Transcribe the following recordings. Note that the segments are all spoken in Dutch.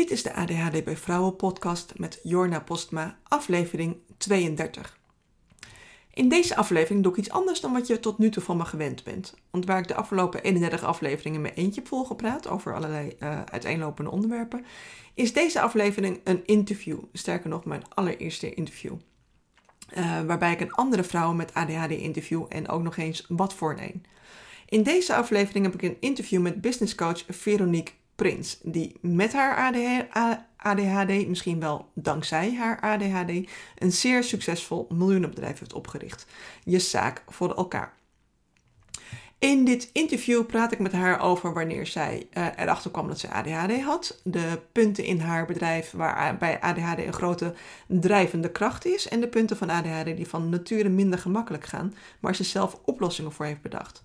Dit is de ADHD bij Vrouwen podcast met Jorna Postma, aflevering 32. In deze aflevering doe ik iets anders dan wat je tot nu toe van me gewend bent. Want waar ik de afgelopen 31 afleveringen met eentje heb volgepraat over allerlei uh, uiteenlopende onderwerpen, is deze aflevering een interview. Sterker nog, mijn allereerste interview. Uh, waarbij ik een andere vrouw met ADHD interview en ook nog eens wat voor een. In deze aflevering heb ik een interview met businesscoach Veronique Prins, die met haar ADHD, misschien wel dankzij haar ADHD, een zeer succesvol miljoenenbedrijf heeft opgericht. Je zaak voor elkaar. In dit interview praat ik met haar over wanneer zij uh, erachter kwam dat ze ADHD had, de punten in haar bedrijf waar bij ADHD een grote drijvende kracht is en de punten van ADHD die van nature minder gemakkelijk gaan, waar ze zelf oplossingen voor heeft bedacht.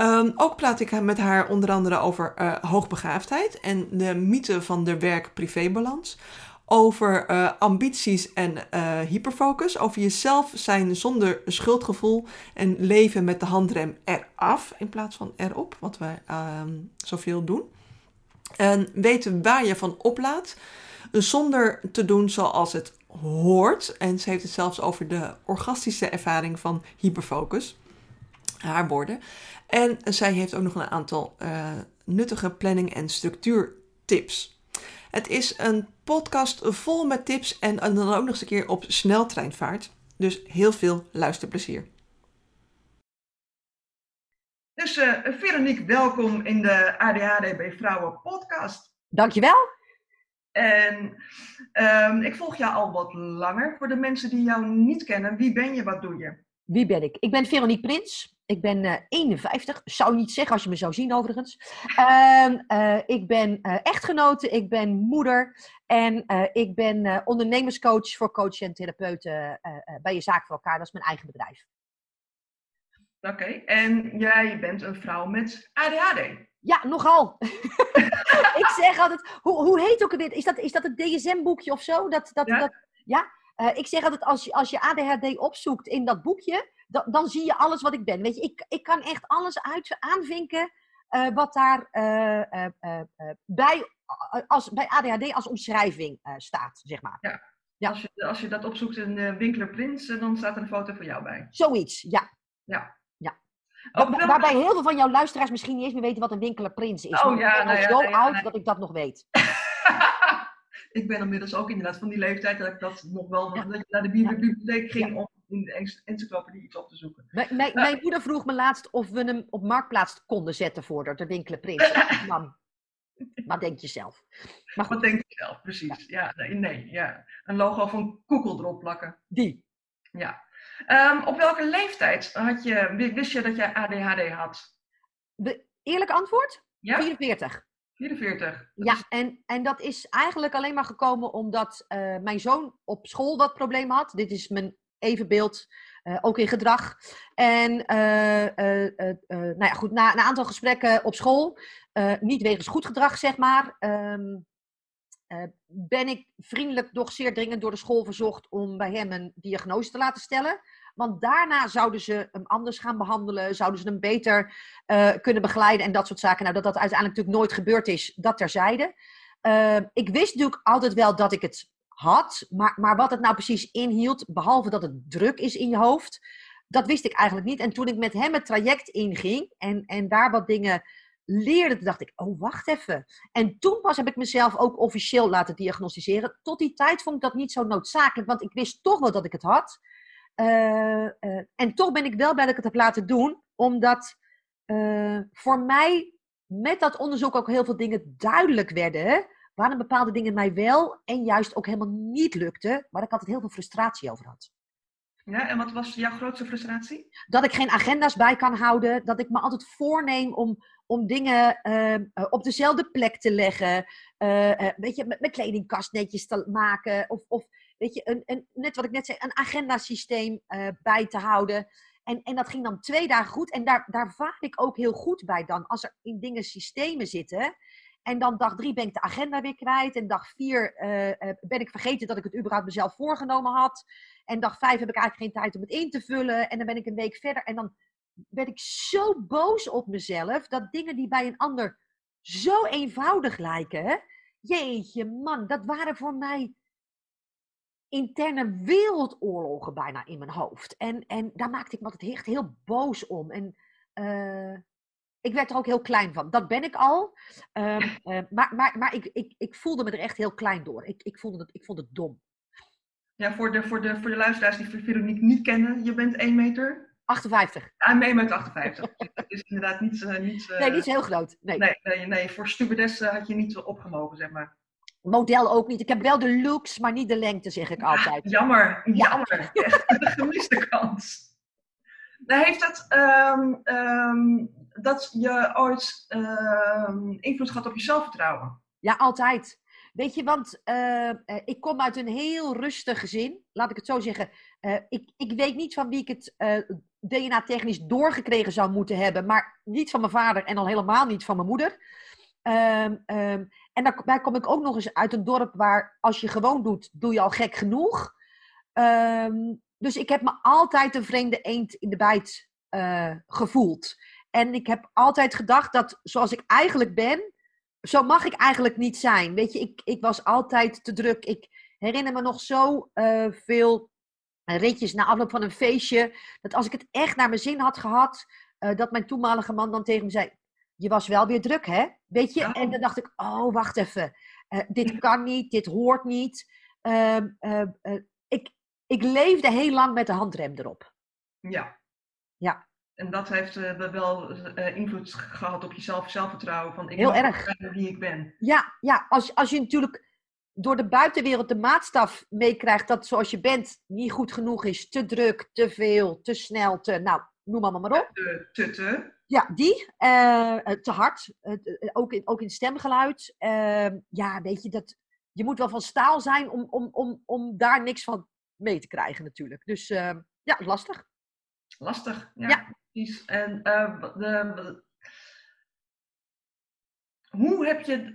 Um, ook praat ik met haar onder andere over uh, hoogbegaafdheid en de mythe van de werk-privébalans. Over uh, ambities en uh, hyperfocus. Over jezelf zijn zonder schuldgevoel. En leven met de handrem eraf in plaats van erop. Wat wij um, zoveel doen. En weten waar je van oplaat. Zonder te doen zoals het hoort. En ze heeft het zelfs over de orgastische ervaring van hyperfocus. Haar woorden. En zij heeft ook nog een aantal uh, nuttige planning- en structuurtips. Het is een podcast vol met tips en, en dan ook nog eens een keer op sneltreinvaart. Dus heel veel luisterplezier. Dus uh, Veronique, welkom in de ADHD bij Vrouwen podcast. Dankjewel. En um, ik volg jou al wat langer. Voor de mensen die jou niet kennen, wie ben je, wat doe je? Wie ben ik? Ik ben Veronique Prins. Ik ben uh, 51. Zou niet zeggen als je me zou zien overigens. Uh, uh, ik ben uh, echtgenote, ik ben moeder en ik ben ondernemerscoach voor coaches en therapeuten bij je zaak voor elkaar. Dat is mijn eigen bedrijf. Oké, okay. en jij bent een vrouw met ADHD. Ja, nogal. ik zeg altijd, hoe, hoe heet ook dit? Is dat, is dat het DSM-boekje of zo? Dat, dat, ja. Dat, ja? Uh, ik zeg altijd, als je, als je ADHD opzoekt in dat boekje, dan, dan zie je alles wat ik ben. Weet je, ik, ik kan echt alles uit, aanvinken uh, wat daar uh, bij, als, bij ADHD als omschrijving staat, zeg maar. Ja. ja. Als, je, als je dat opzoekt in Winkler Prins, dan staat er een foto van jou bij. Zoiets, ja. Ja. ja. Waar, wel... Waarbij heel veel van jouw luisteraars misschien niet eens meer weten wat een Winkler Prins is. Oh, ja, ik ben nou ja, zo nee, oud nee. dat ik dat nog weet. ik ben inmiddels ook inderdaad van die leeftijd dat ik dat nog wel, ja. dat je naar de bibliotheek ging om in de encyclopedie iets op te zoeken. Mijn, mijn, mijn moeder vroeg me laatst of we hem op marktplaats konden zetten voor de, de winkelen prins. Mam, wat denk je zelf? Maar goed. Wat denk je zelf, precies. Ja, ja nee, ja. Een logo van Google erop plakken. Die. Ja. Um, op welke leeftijd had je, wist je dat jij ADHD had? De eerlijke antwoord? Ja? 44. 44. Ja, en, en dat is eigenlijk alleen maar gekomen omdat uh, mijn zoon op school wat probleem had. Dit is mijn evenbeeld, uh, ook in gedrag. En uh, nou ja, goed, na, na, een aantal gesprekken op school, niet wegens goed gedrag zeg maar, um, ben ik vriendelijk, doch zeer dringend door de school verzocht om bij hem een diagnose te laten stellen. Want daarna zouden ze hem anders gaan behandelen, zouden ze hem beter uh, kunnen begeleiden en dat soort zaken. Nou, dat dat uiteindelijk natuurlijk nooit gebeurd is, dat terzijde. Uh, ik wist natuurlijk altijd wel dat ik het had, maar, maar wat het nou precies inhield, behalve dat het druk is in je hoofd, dat wist ik eigenlijk niet. En toen ik met hem het traject inging en, en daar wat dingen leerde, dacht ik, oh wacht even. En toen pas heb ik mezelf ook officieel laten diagnosticeren. Tot die tijd vond ik dat niet zo noodzakelijk, want ik wist toch wel dat ik het had. Uh, uh, en toch ben ik wel blij dat ik het heb laten doen, omdat uh, voor mij met dat onderzoek ook heel veel dingen duidelijk werden. Waarom bepaalde dingen mij wel en juist ook helemaal niet lukte, waar ik altijd heel veel frustratie over had. Ja, en wat was jouw grootste frustratie? Dat ik geen agenda's bij kan houden, dat ik me altijd voorneem om, om dingen op dezelfde plek te leggen. weet je, met mijn kledingkast netjes te maken. Of, of weet je, een, een, net wat ik net zei, een agendasysteem uh, bij te houden. En, en dat ging dan twee dagen goed. En daar, daar vaar ik ook heel goed bij dan. Als er in dingen systemen zitten. En dan dag drie ben ik de agenda weer kwijt. En dag vier uh, uh, ben ik vergeten dat ik het überhaupt mezelf voorgenomen had. En dag vijf heb ik eigenlijk geen tijd om het in te vullen. En dan ben ik een week verder. En dan ben ik zo boos op mezelf. Dat dingen die bij een ander zo eenvoudig lijken jeetje man, dat waren voor mij interne wereldoorlogen bijna in mijn hoofd. En, en daar maakte ik me altijd echt heel boos om. En uh, ik werd er ook heel klein van. Dat ben ik al. Um, uh, maar maar, maar ik, ik, ik voelde me er echt heel klein door. Ik, ik, voelde het, ik vond het dom. Ja, voor de, voor de, voor de luisteraars die Veronique niet kennen, je bent 1 meter? 58. Ja, 1 meter 58. dat is inderdaad niet... Uh, niet nee, niet heel groot. Nee, nee, nee, nee voor stewardess had je niet opgemogen, zeg maar model ook niet. Ik heb wel de looks, maar niet de lengte, zeg ik altijd. Ja, jammer, jammer. Ja. Gemiste kans. Nou, heeft dat, um, um, dat je ooit um, invloed gehad op je zelfvertrouwen? Ja, altijd. Weet je, want uh, ik kom uit een heel rustig gezin, laat ik het zo zeggen. Uh, ik, ik weet niet van wie ik het uh, DNA-technisch doorgekregen zou moeten hebben, maar niet van mijn vader en al helemaal niet van mijn moeder. Um, um, en daarbij kom ik ook nog eens uit een dorp waar als je gewoon doet, doe je al gek genoeg. Um, dus ik heb me altijd een vreemde eend in de bijt uh, gevoeld. En ik heb altijd gedacht dat zoals ik eigenlijk ben, zo mag ik eigenlijk niet zijn. Weet je, ik, ik was altijd te druk. Ik herinner me nog zo uh, veel ritjes na afloop van een feestje. Dat als ik het echt naar mijn zin had gehad, uh, dat mijn toenmalige man dan tegen me zei: je was wel weer druk, hè? Weet je? En dan dacht ik, oh, wacht even. Uh, dit kan niet, dit hoort niet. Uh, uh, ik, ik leefde heel lang met de handrem erop. Ja. Ja. En dat heeft wel invloed gehad op jezelf, zelfvertrouwen. Van, ik heel erg. wie ik ben. Ja, ja. Als, als je natuurlijk door de buitenwereld de maatstaf meekrijgt dat zoals je bent niet goed genoeg is, te druk, te veel, te snel, te, nou, noem allemaal maar op. Te, te, te. Ja, die. Uh, te hard. Uh, ook, in, ook in stemgeluid. Ehm, ja, weet je, dat, je moet wel van staal zijn om, om, om, om daar niks van mee te krijgen natuurlijk. Dus ehm, ja, lastig. Lastig, ja. ja. Precies. En eh, de, hoe heb je,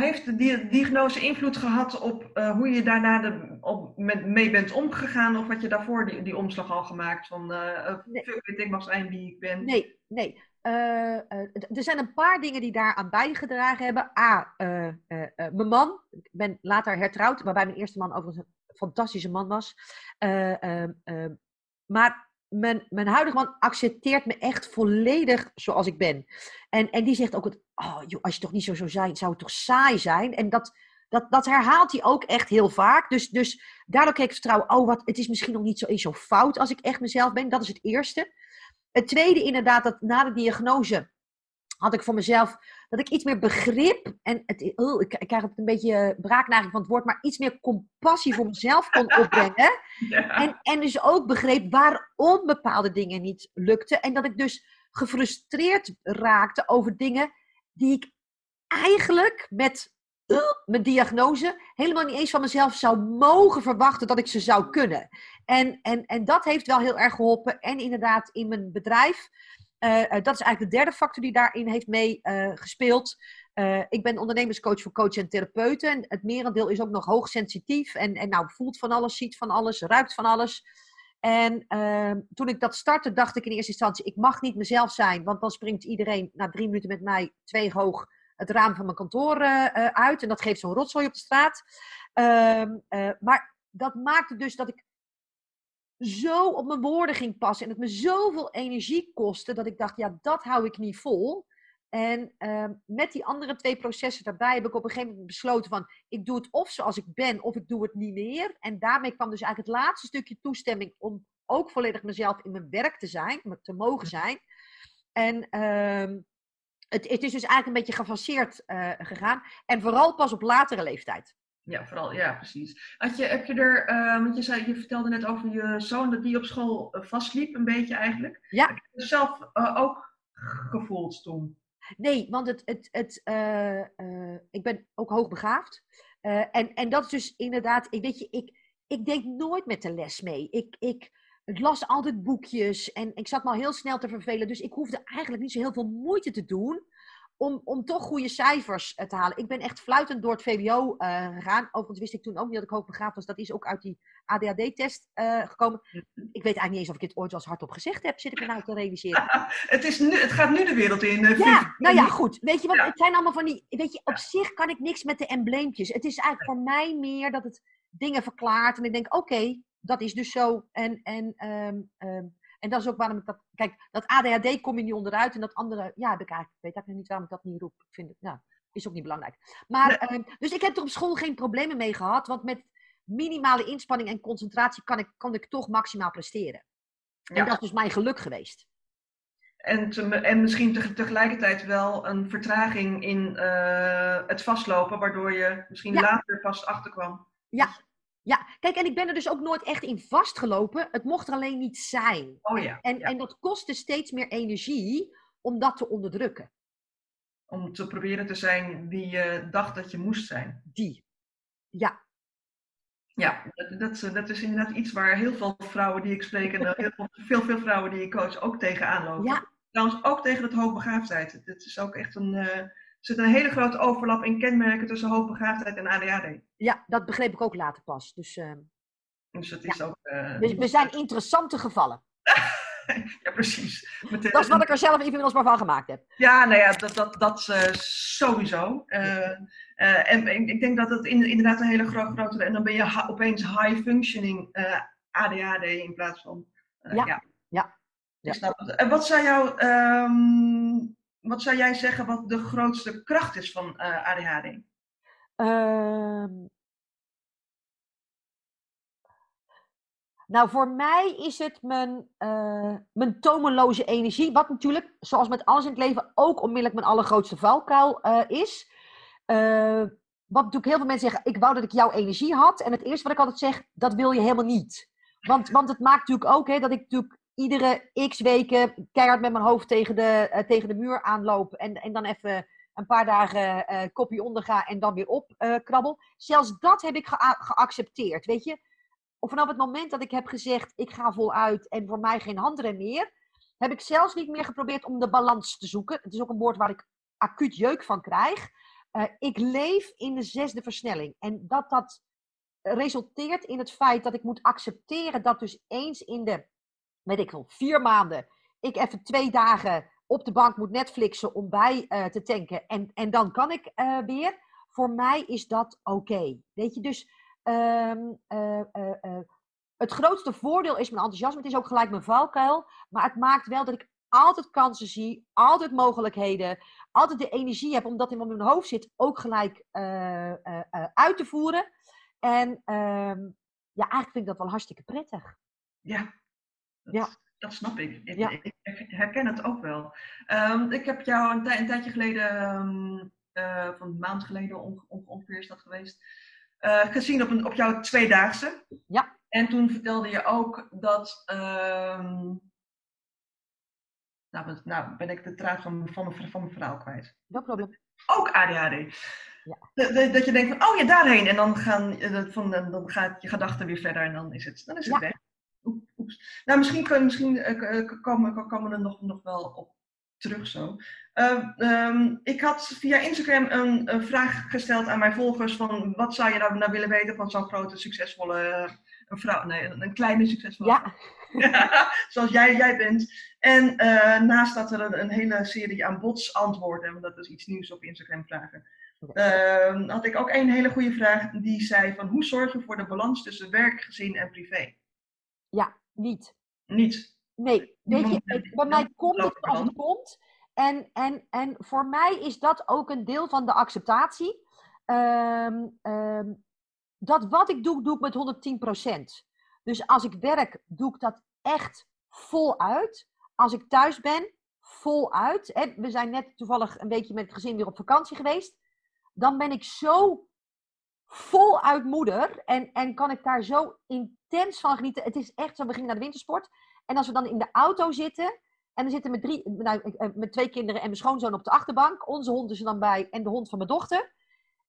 heeft de diagnose invloed gehad op uh, hoe je daarna de, op, met, mee bent omgegaan? Of had je daarvoor die, die omslag al gemaakt van uh, nee. ik mag zijn wie ik ben? Nee, nee. Uh, er zijn een paar dingen die daaraan bijgedragen hebben. A, mijn man. Ik ben later hertrouwd, waarbij mijn eerste man overigens een fantastische man was. maar mijn, mijn huidige man accepteert me echt volledig zoals ik ben. En, en die zegt ook, het, oh, joh, als je toch niet zo zou zijn, zou het toch saai zijn? En dat, dat, dat herhaalt hij ook echt heel vaak. Dus, dus daardoor kreeg ik vertrouwen, oh, wat, het is misschien nog niet zo zo fout als ik echt mezelf ben. Dat is het eerste. Het tweede inderdaad, dat na de diagnose had ik voor mezelf dat ik iets meer begrip en het, oh, ik, ik, krijg het een beetje braaknaging van het woord, maar iets meer compassie voor mezelf kon opbrengen. Ja. En, en dus ook begreep waarom bepaalde dingen niet lukten. En dat ik dus gefrustreerd raakte over dingen die ik eigenlijk met uh, mijn diagnose helemaal niet eens van mezelf zou mogen verwachten dat ik ze zou kunnen. En, en, en dat heeft wel heel erg geholpen. En inderdaad in mijn bedrijf. Uh, dat is eigenlijk de derde factor die daarin heeft mee uh, gespeeld. Uh, ik ben ondernemerscoach voor coach en therapeuten. En het merendeel is ook nog hoogsensitief. En, en nou, voelt van alles, ziet van alles, ruikt van alles. En ehm, toen ik dat startte, dacht ik in eerste instantie: ik mag niet mezelf zijn, want dan springt iedereen na drie minuten met mij twee hoog het raam van mijn kantoor uit. En dat geeft zo'n rotzooi op de straat. Ehm, maar dat maakte dus dat ik zo op mijn woorden ging passen en het me zoveel energie kostte dat ik dacht, ja, dat hou ik niet vol. En uh, met die andere twee processen daarbij heb ik op een gegeven moment besloten van, ik doe het of zoals ik ben, of ik doe het niet meer. En daarmee kwam dus eigenlijk het laatste stukje toestemming om ook volledig mezelf in mijn werk te zijn, te mogen zijn. En uh, het, het, is dus eigenlijk een beetje gefaseerd uh, gegaan. En vooral pas op latere leeftijd. Ja, vooral, ja, precies. Had je, heb je er, uh, want je, zei, je vertelde net over je zoon dat die op school uh, vastliep, een beetje eigenlijk. Ja. Heb je zelf uh, ook gevoeld toen? Nee, want het, het, het, ik ben ook hoogbegaafd. en, en dat is dus inderdaad, ik weet je, ik, ik denk nooit met de les mee. Ik, ik las altijd boekjes en ik zat me al heel snel te vervelen. Dus ik hoefde eigenlijk niet zo heel veel moeite te doen om, om toch goede cijfers te halen. Ik ben echt fluitend door het VWO gegaan. Overigens wist ik toen ook niet dat ik hoogbegaafd was. Dat is ook uit die ADHD-test gekomen. Ik weet eigenlijk niet eens of ik dit ooit wel eens hardop gezegd heb. Zit ik me nou te realiseren. het, is nu, het gaat nu de wereld in. ja, nou ja, goed. Weet je wat? Het zijn allemaal van die... Weet je, op zich kan ik niks met de embleempjes. Het is eigenlijk voor mij meer dat het dingen verklaart. En ik denk, oké, dat is dus zo. En, en, ehm, ehm, en dat is ook waarom ik dat. Kijk, dat ADHD kom je niet onderuit. En dat andere, ja, heb ik eigenlijk, weet eigenlijk niet waarom ik dat niet roep. Ik vind het, nou, is ook niet belangrijk. Maar, ehm, dus ik heb er op school geen problemen mee gehad. Want met minimale inspanning en concentratie kan ik, kan ik toch maximaal presteren. En dat is dus mijn geluk geweest. En, en misschien tegelijkertijd wel een vertraging in uh, het vastlopen, waardoor je misschien later pas achterkwam. Ja, ja, kijk, en ik ben er dus ook nooit echt in vastgelopen. Het mocht er alleen niet zijn. Oh ja. En, en dat kostte steeds meer energie om dat te onderdrukken. Om te proberen te zijn wie je dacht dat je moest zijn. Die. Ja. Ja, dat, dat, dat is inderdaad iets waar heel veel vrouwen die ik spreek en heel veel, veel, veel vrouwen die ik coach ook tegenaan lopen. Ja. Trouwens, ook tegen het hoogbegaafdheid. Het is ook echt een. Uh, er zit een hele grote overlap in kenmerken tussen hoogbegaafdheid en ADHD. Ja, dat begreep ik ook later pas. Dus, uh, dus dat is ook. Uh, we, we, zijn interessante gevallen. ja, precies. Met, dat is wat ik er zelf inmiddels maar van gemaakt heb. Ja, nou ja, dat, dat, dat sowieso. en ik denk dat het inderdaad een hele grote, grote. En dan ben je opeens high functioning ADHD in plaats van. ja. ja. ja. Ja. En wat zou, jou, um, wat zou jij zeggen wat de grootste kracht is van uh, eh, ADHD? Ehm. nou, voor mij is het mijn, uh, mijn tomeloze energie. Wat natuurlijk, zoals met alles in het leven, ook onmiddellijk mijn allergrootste valkuil uh, is. wat natuurlijk heel veel mensen zeggen, ik wou dat ik jouw energie had. En het eerste wat ik altijd zeg, dat wil je helemaal niet. Want, want het maakt natuurlijk ook hè, dat ik natuurlijk iedere x weken keihard met mijn hoofd tegen de, uh, tegen de muur aanloop. En, en dan even een paar dagen uh, kopje onder ga en dan weer op uh, krabbel. Zelfs dat heb ik geaccepteerd, weet je. Of vanaf het moment dat ik heb gezegd, ik ga voluit en voor mij geen handrem meer, heb ik zelfs niet meer geprobeerd om de balans te zoeken. Het is ook een woord waar ik acuut jeuk van krijg. ik leef in de zesde versnelling. En dat dat resulteert in het feit dat ik moet accepteren dat dus eens in de weet ik wel, vier maanden, ik even twee dagen op de bank moet Netflixen om bij uh, te tanken en, en dan kan ik uh, weer. Voor mij is dat oké. Weet je, dus um, uh, het grootste voordeel is mijn enthousiasme. Het is ook gelijk mijn valkuil. Maar het maakt wel dat ik altijd kansen zie, altijd mogelijkheden, altijd de energie heb, omdat in mijn hoofd zit, ook gelijk uit te voeren. En um, ja, eigenlijk vind ik dat wel hartstikke prettig. Ja, dat, ja. dat snap ik. Ik, ja. ik. herken het ook wel. Um, ik heb jou een, een tijdje geleden, um, uh, van een maand geleden on, on, ongeveer is dat geweest, uh, gezien op, een, op jouw tweedaagse. Ja. En toen vertelde je ook dat. Um, nou, nou, ben ik de draad van, van, van, van mijn verhaal kwijt. No probleem. Ook ADHD. Ja. Dat, dat je denkt van, oh ja, daarheen. En dan, gaan, eh, van, dan gaat je gedachten weer verder en dan is het, dan is het ja. weg. Oeps. Nou, misschien, misschien uh, komen, komen we er nog, nog wel op terug zo. Uh, um, ik had via Instagram een, een, vraag gesteld aan mijn volgers van wat zou je nou, nou willen weten van zo'n grote, succesvolle een vrouw, nee, een, kleine succesvolle ja. zoals jij, jij bent. En uh, naast staat er een, een, hele serie aan bots antwoorden, want dat is iets nieuws op Instagram vragen. Uh, had ik ook een hele goede vraag die zei van hoe zorg je voor de balans tussen werk, gezin en privé? Ja, niet. Niet? Nee, weet je, bij mij komt het als het komt. En, en, en voor mij is dat ook een deel van de acceptatie. Um, um, dat wat ik doe, doe ik met 110%. Dus als ik werk, doe ik dat echt voluit. Als ik thuis ben, voluit. Hè, we zijn net toevallig een beetje met het gezin weer op vakantie geweest. Dan ben ik zo voluit moeder en, en kan ik daar zo intens van genieten. Het is echt zo, we gingen naar de wintersport. En als we dan in de auto zitten, en dan zitten met, drie, nou, eh, met twee kinderen en mijn schoonzoon op de achterbank. Onze hond is er dan bij en de hond van mijn dochter.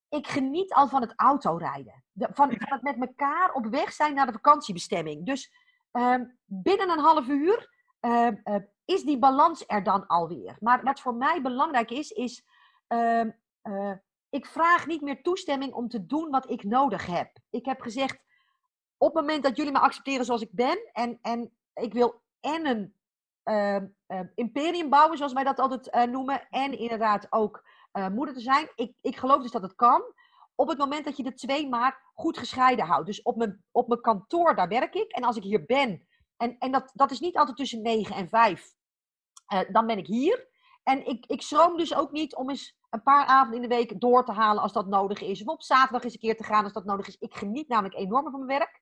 Ik geniet al van het autorijden. De, van, van het met elkaar op weg zijn naar de vakantiebestemming. Dus uh, binnen een half uur uh, uh, is die balans er dan alweer. Maar wat voor mij belangrijk is, is ehm, eh, ik vraag niet meer toestemming om te doen wat ik nodig heb. Ik heb gezegd, op het moment dat jullie me accepteren zoals ik ben, en, en ik wil en een ehm, ehm, imperium bouwen, zoals wij dat altijd eh, noemen, en inderdaad ook eh, moeder te zijn. Ik, ik geloof dus dat het kan. Op het moment dat je de twee maar goed gescheiden houdt. Dus op mijn, op mijn kantoor, daar werk ik. En als ik hier ben, en, en dat, dat is niet altijd tussen negen en vijf, uh, dan ben ik hier. En ik, ik schroom dus ook niet om eens een paar avonden in de week door te halen als dat nodig is. Of op zaterdag eens een keer te gaan als dat nodig is. Ik geniet namelijk enorm van mijn werk.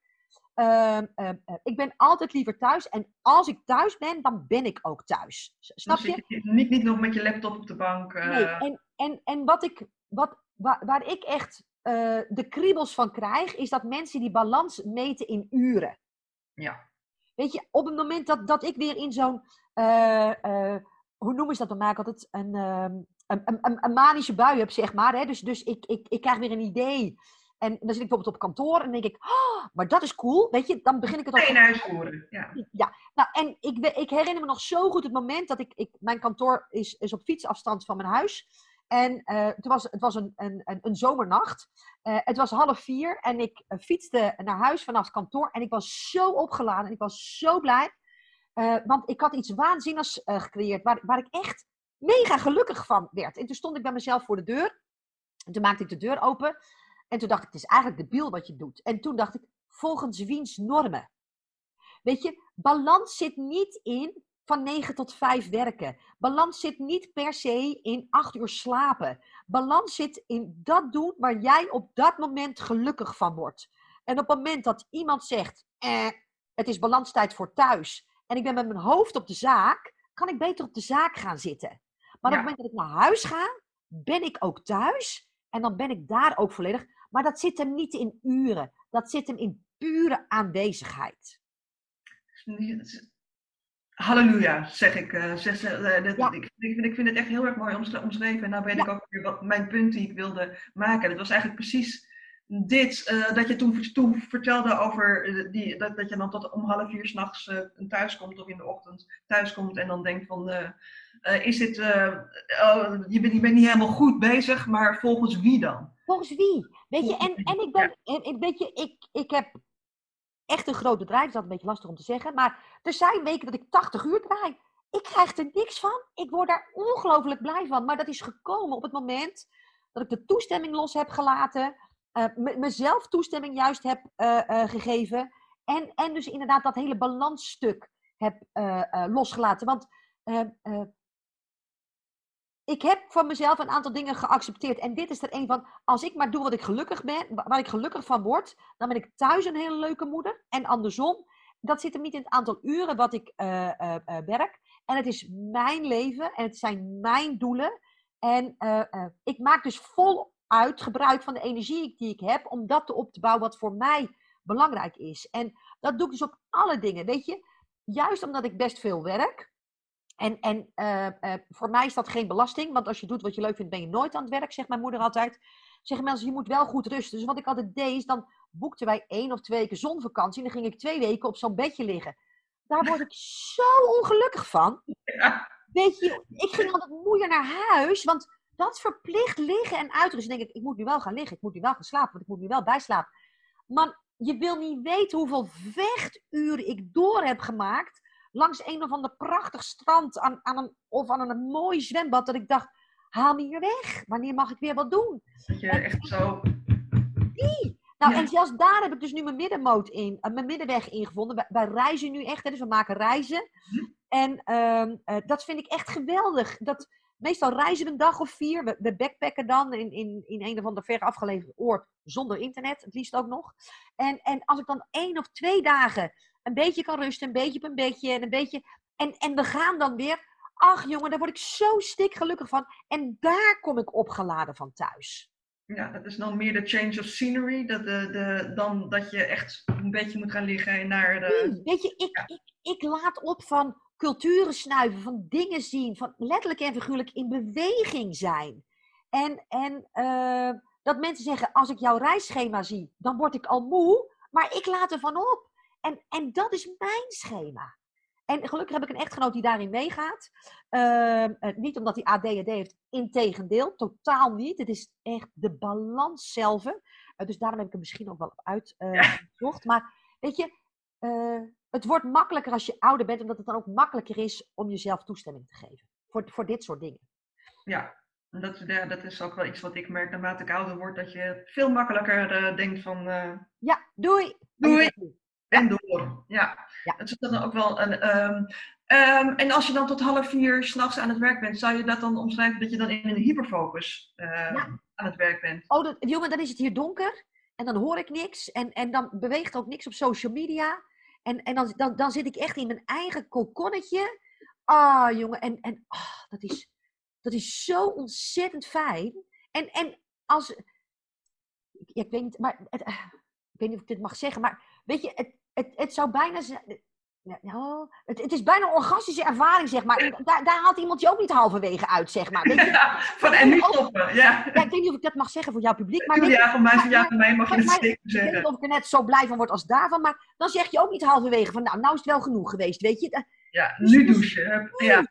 Uh, uh, ik ben altijd liever thuis. En als ik thuis ben, dan ben ik ook thuis. Snap je? je? Niet, niet nog met je laptop op de bank. Uh... Nee, en, en, en wat ik, wat, waar, waar ik echt de kriebels van krijg, is dat mensen die balans meten in uren. Ja. Weet je, op het moment dat, dat ik weer in zo'n hoe noemen ze dat dan? Maak altijd een, ehm, een, een, een, manische bui heb, zeg maar. Hè? Dus, dus ik, ik, ik krijg weer een idee. En dan zit ik bijvoorbeeld op kantoor en denk ik, oh, maar dat is cool. Weet je, dan begin ik het al. Geen uitvoeren. Ja. ja. Nou, en ik, ik herinner me nog zo goed het moment dat ik, ik mijn kantoor is, is op fietsafstand van mijn huis. En uh, het was, het was een, een, een, zomernacht. Uh, het was half vier en ik uh, fietste naar huis vanaf het kantoor. En ik was zo opgeladen en ik was zo blij. Uh, want ik had iets waanzinnigs uh, gecreëerd waar, waar ik echt mega gelukkig van werd. En toen stond ik bij mezelf voor de deur. En toen maakte ik de deur open. En toen dacht ik, het is eigenlijk debiel wat je doet. En toen dacht ik, volgens wiens normen? Weet je, balans zit niet in van 9 tot 5 werken. Balans zit niet per se in 8 uur slapen. Balans zit in dat doen waar jij op dat moment gelukkig van wordt. En op het moment dat iemand zegt, eh, het is balanstijd voor thuis en ik ben met mijn hoofd op de zaak, kan ik beter op de zaak gaan zitten. Maar op het moment dat ik naar huis ga, ben ik ook thuis en dan ben ik daar ook volledig. Maar dat zit hem niet in uren, dat zit hem in pure aanwezigheid. Halleluja, zeg ik. Uh, zeg, uh, dat, ja. ik, vind, ik vind het echt heel erg mooi omschreven. En nou ben ja. ik ook weer wat mijn punt die ik wilde maken. Dat was eigenlijk precies dit, uh, dat je toen, toen vertelde over uh, die, dat, dat je dan tot om half vier s'nachts uh, thuis komt of in de ochtend thuis komt en dan denkt van, is dit, oh, je, bent, je bent niet helemaal goed bezig, maar volgens wie dan? Volgens wie? Weet je, en, en ik ben, weet je, ik, ik heb echt een groot bedrijf, dat is altijd een beetje lastig om te zeggen, maar er zijn weken dat ik 80 uur draai. Ik krijg er niks van. Ik word daar ongelooflijk blij van. Maar dat is gekomen op het moment dat ik de toestemming los heb gelaten uh, mezelf toestemming juist heb uh, uh, gegeven. En, en dus inderdaad dat hele balansstuk heb losgelaten. Want ik heb van mezelf een aantal dingen geaccepteerd. En dit is er een van, als ik maar doe wat ik gelukkig ben, waar ik gelukkig van word, dan ben ik thuis een hele leuke moeder. En andersom, dat zit hem niet in het aantal uren wat ik werk. En het is mijn leven en het zijn mijn doelen. En ik maak dus vol uit gebruik van de energie die ik heb om dat te op te bouwen wat voor mij belangrijk is. En dat doe ik dus op alle dingen. Weet je, juist omdat ik best veel werk. En, en uh, uh, voor mij is dat geen belasting, want als je doet wat je leuk vindt, ben je nooit aan het werk, zegt mijn moeder altijd. Zeggen mensen, je moet wel goed rusten. Dus wat ik altijd deed, is dan boekten wij één of twee weken zonvakantie. En dan ging ik twee weken op zo'n bedje liggen. Daar word ik zo ongelukkig van. Weet je, ik ging altijd moeier naar huis, want dat verplicht liggen en uitrusten. denk ik, ik moet nu wel gaan liggen, ik moet nu wel gaan slapen, want ik moet nu wel bijslapen. Maar je wil niet weten hoeveel vechturen ik door heb gemaakt langs een of ander prachtig strand aan, aan een, of aan een mooi zwembad. Dat ik dacht, haal me hier weg. Wanneer mag ik weer wat doen? Dat je echt zo... Die. Nou, en zelfs daar heb ik dus nu mijn middenmoot in, uh, mijn middenweg ingevonden. Wij, wij, reizen nu echt, hè, dus we maken reizen. Hm. En uh, uh, dat vind ik echt geweldig. Dat, Meestal reizen we een dag of vier. We, we backpacken dan in, in, in een of ander ver afgelegen oord zonder internet, het liefst ook nog. En, en als ik dan één of twee dagen een beetje kan rusten, een beetje op een beetje en een beetje. En, en we gaan dan weer. Ach jongen, daar word ik zo stik gelukkig van. En daar kom ik opgeladen van thuis. Ja, dat is dan meer de change of scenery. Dat de, de, dan dat je echt een beetje moet gaan liggen naar de... Weet je, ik, ik, ik laat op van culturen snuiven, van dingen zien, van letterlijk en figuurlijk in beweging zijn. En, en uh, dat mensen zeggen, als ik jouw reisschema zie, dan word ik al moe, maar ik laat ervan op. En, en dat is mijn schema. En gelukkig heb ik een echtgenoot die daarin meegaat. Ehm, eh, niet omdat hij ADHD heeft, integendeel, totaal niet. Het is echt de balans zelf. Uh, dus daarom heb ik er misschien ook wel op uitgezocht. maar weet je, het wordt makkelijker als je ouder bent, omdat het dan ook makkelijker is om jezelf toestemming te geven. Voor, voor dit soort dingen. Ja, dat, ja, dat is ook wel iets wat ik merk naarmate ik ouder word, dat je veel makkelijker denkt van... ja, doei! Doei! En door. Ja. ja. Dat is dan ook wel een. Um, um, en als je dan tot half vier s'nachts aan het werk bent, zou je dat dan omschrijven dat je dan in een hyperfocus uh, aan het werk bent? Oh, dat, jongen, dan is het hier donker en dan hoor ik niks en, en dan beweegt ook niks op social media. En, en dan, dan, dan zit ik echt in mijn eigen kokonnetje. Ah, jongen, en, en oh, dat, is, dat is zo ontzettend fijn. En, en als. Ik weet niet, maar. Het, ik weet niet of ik dit mag zeggen, maar weet je, het, het, het zou bijna zijn. Nou, het, het, is bijna een orgastische ervaring, zeg maar. Daar, daar haalt iemand je ook niet halverwege uit, zeg maar. Weet je? Ja, van en nu stoppen, ja. ja. Ik weet niet of ik dat mag zeggen voor jouw publiek. Maar ja, voor mij, voor, ja, voor mij mag je het zeker zeggen. Ik weet niet of ik er net zo blij van word als daarvan, maar dan zeg je ook niet halverwege van, nou, nou is het wel genoeg geweest, weet je. Ja, dus nu douchen. Ja.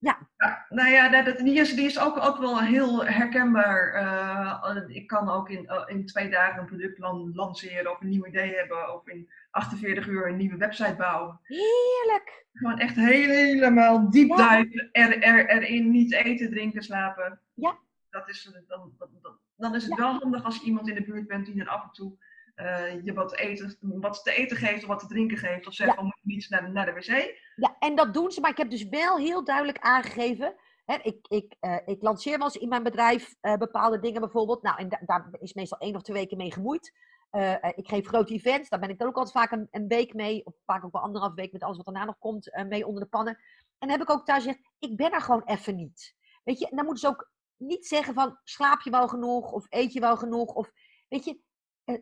Ja. ja. nou ja, dat, die, is, die is ook, ook wel heel herkenbaar. Uh, ik kan ook in, uh, in twee dagen een product lanceren of een nieuw idee hebben of in 48 uur een nieuwe website bouwen. Heerlijk! Gewoon echt helemaal diep dive er, er, erin, niet eten, drinken, slapen. Ja. Dat is, dan, dan, dan is het wel handig als je iemand in de buurt bent die dan af en toe uh, je wat, eten, wat te eten geeft of wat te drinken geeft. Of zegt van moet je niet naar, naar de wc. Ja, en dat doen ze. Maar ik heb dus wel heel duidelijk aangegeven. Hè, ik, ik, uh, ik lanceer wel eens in mijn bedrijf uh, bepaalde dingen bijvoorbeeld. Nou, en da daar is meestal één of twee weken mee gemoeid. ik geef grote events. Daar ben ik dan ook altijd vaak een, een, week mee. Of vaak ook wel anderhalf week met alles wat daarna nog komt mee onder de pannen. En dan heb ik ook thuis gezegd, ik ben er gewoon even niet. Weet je, en dan moeten ze ook niet zeggen van, slaap je wel genoeg? Of eet je wel genoeg? Of, weet je,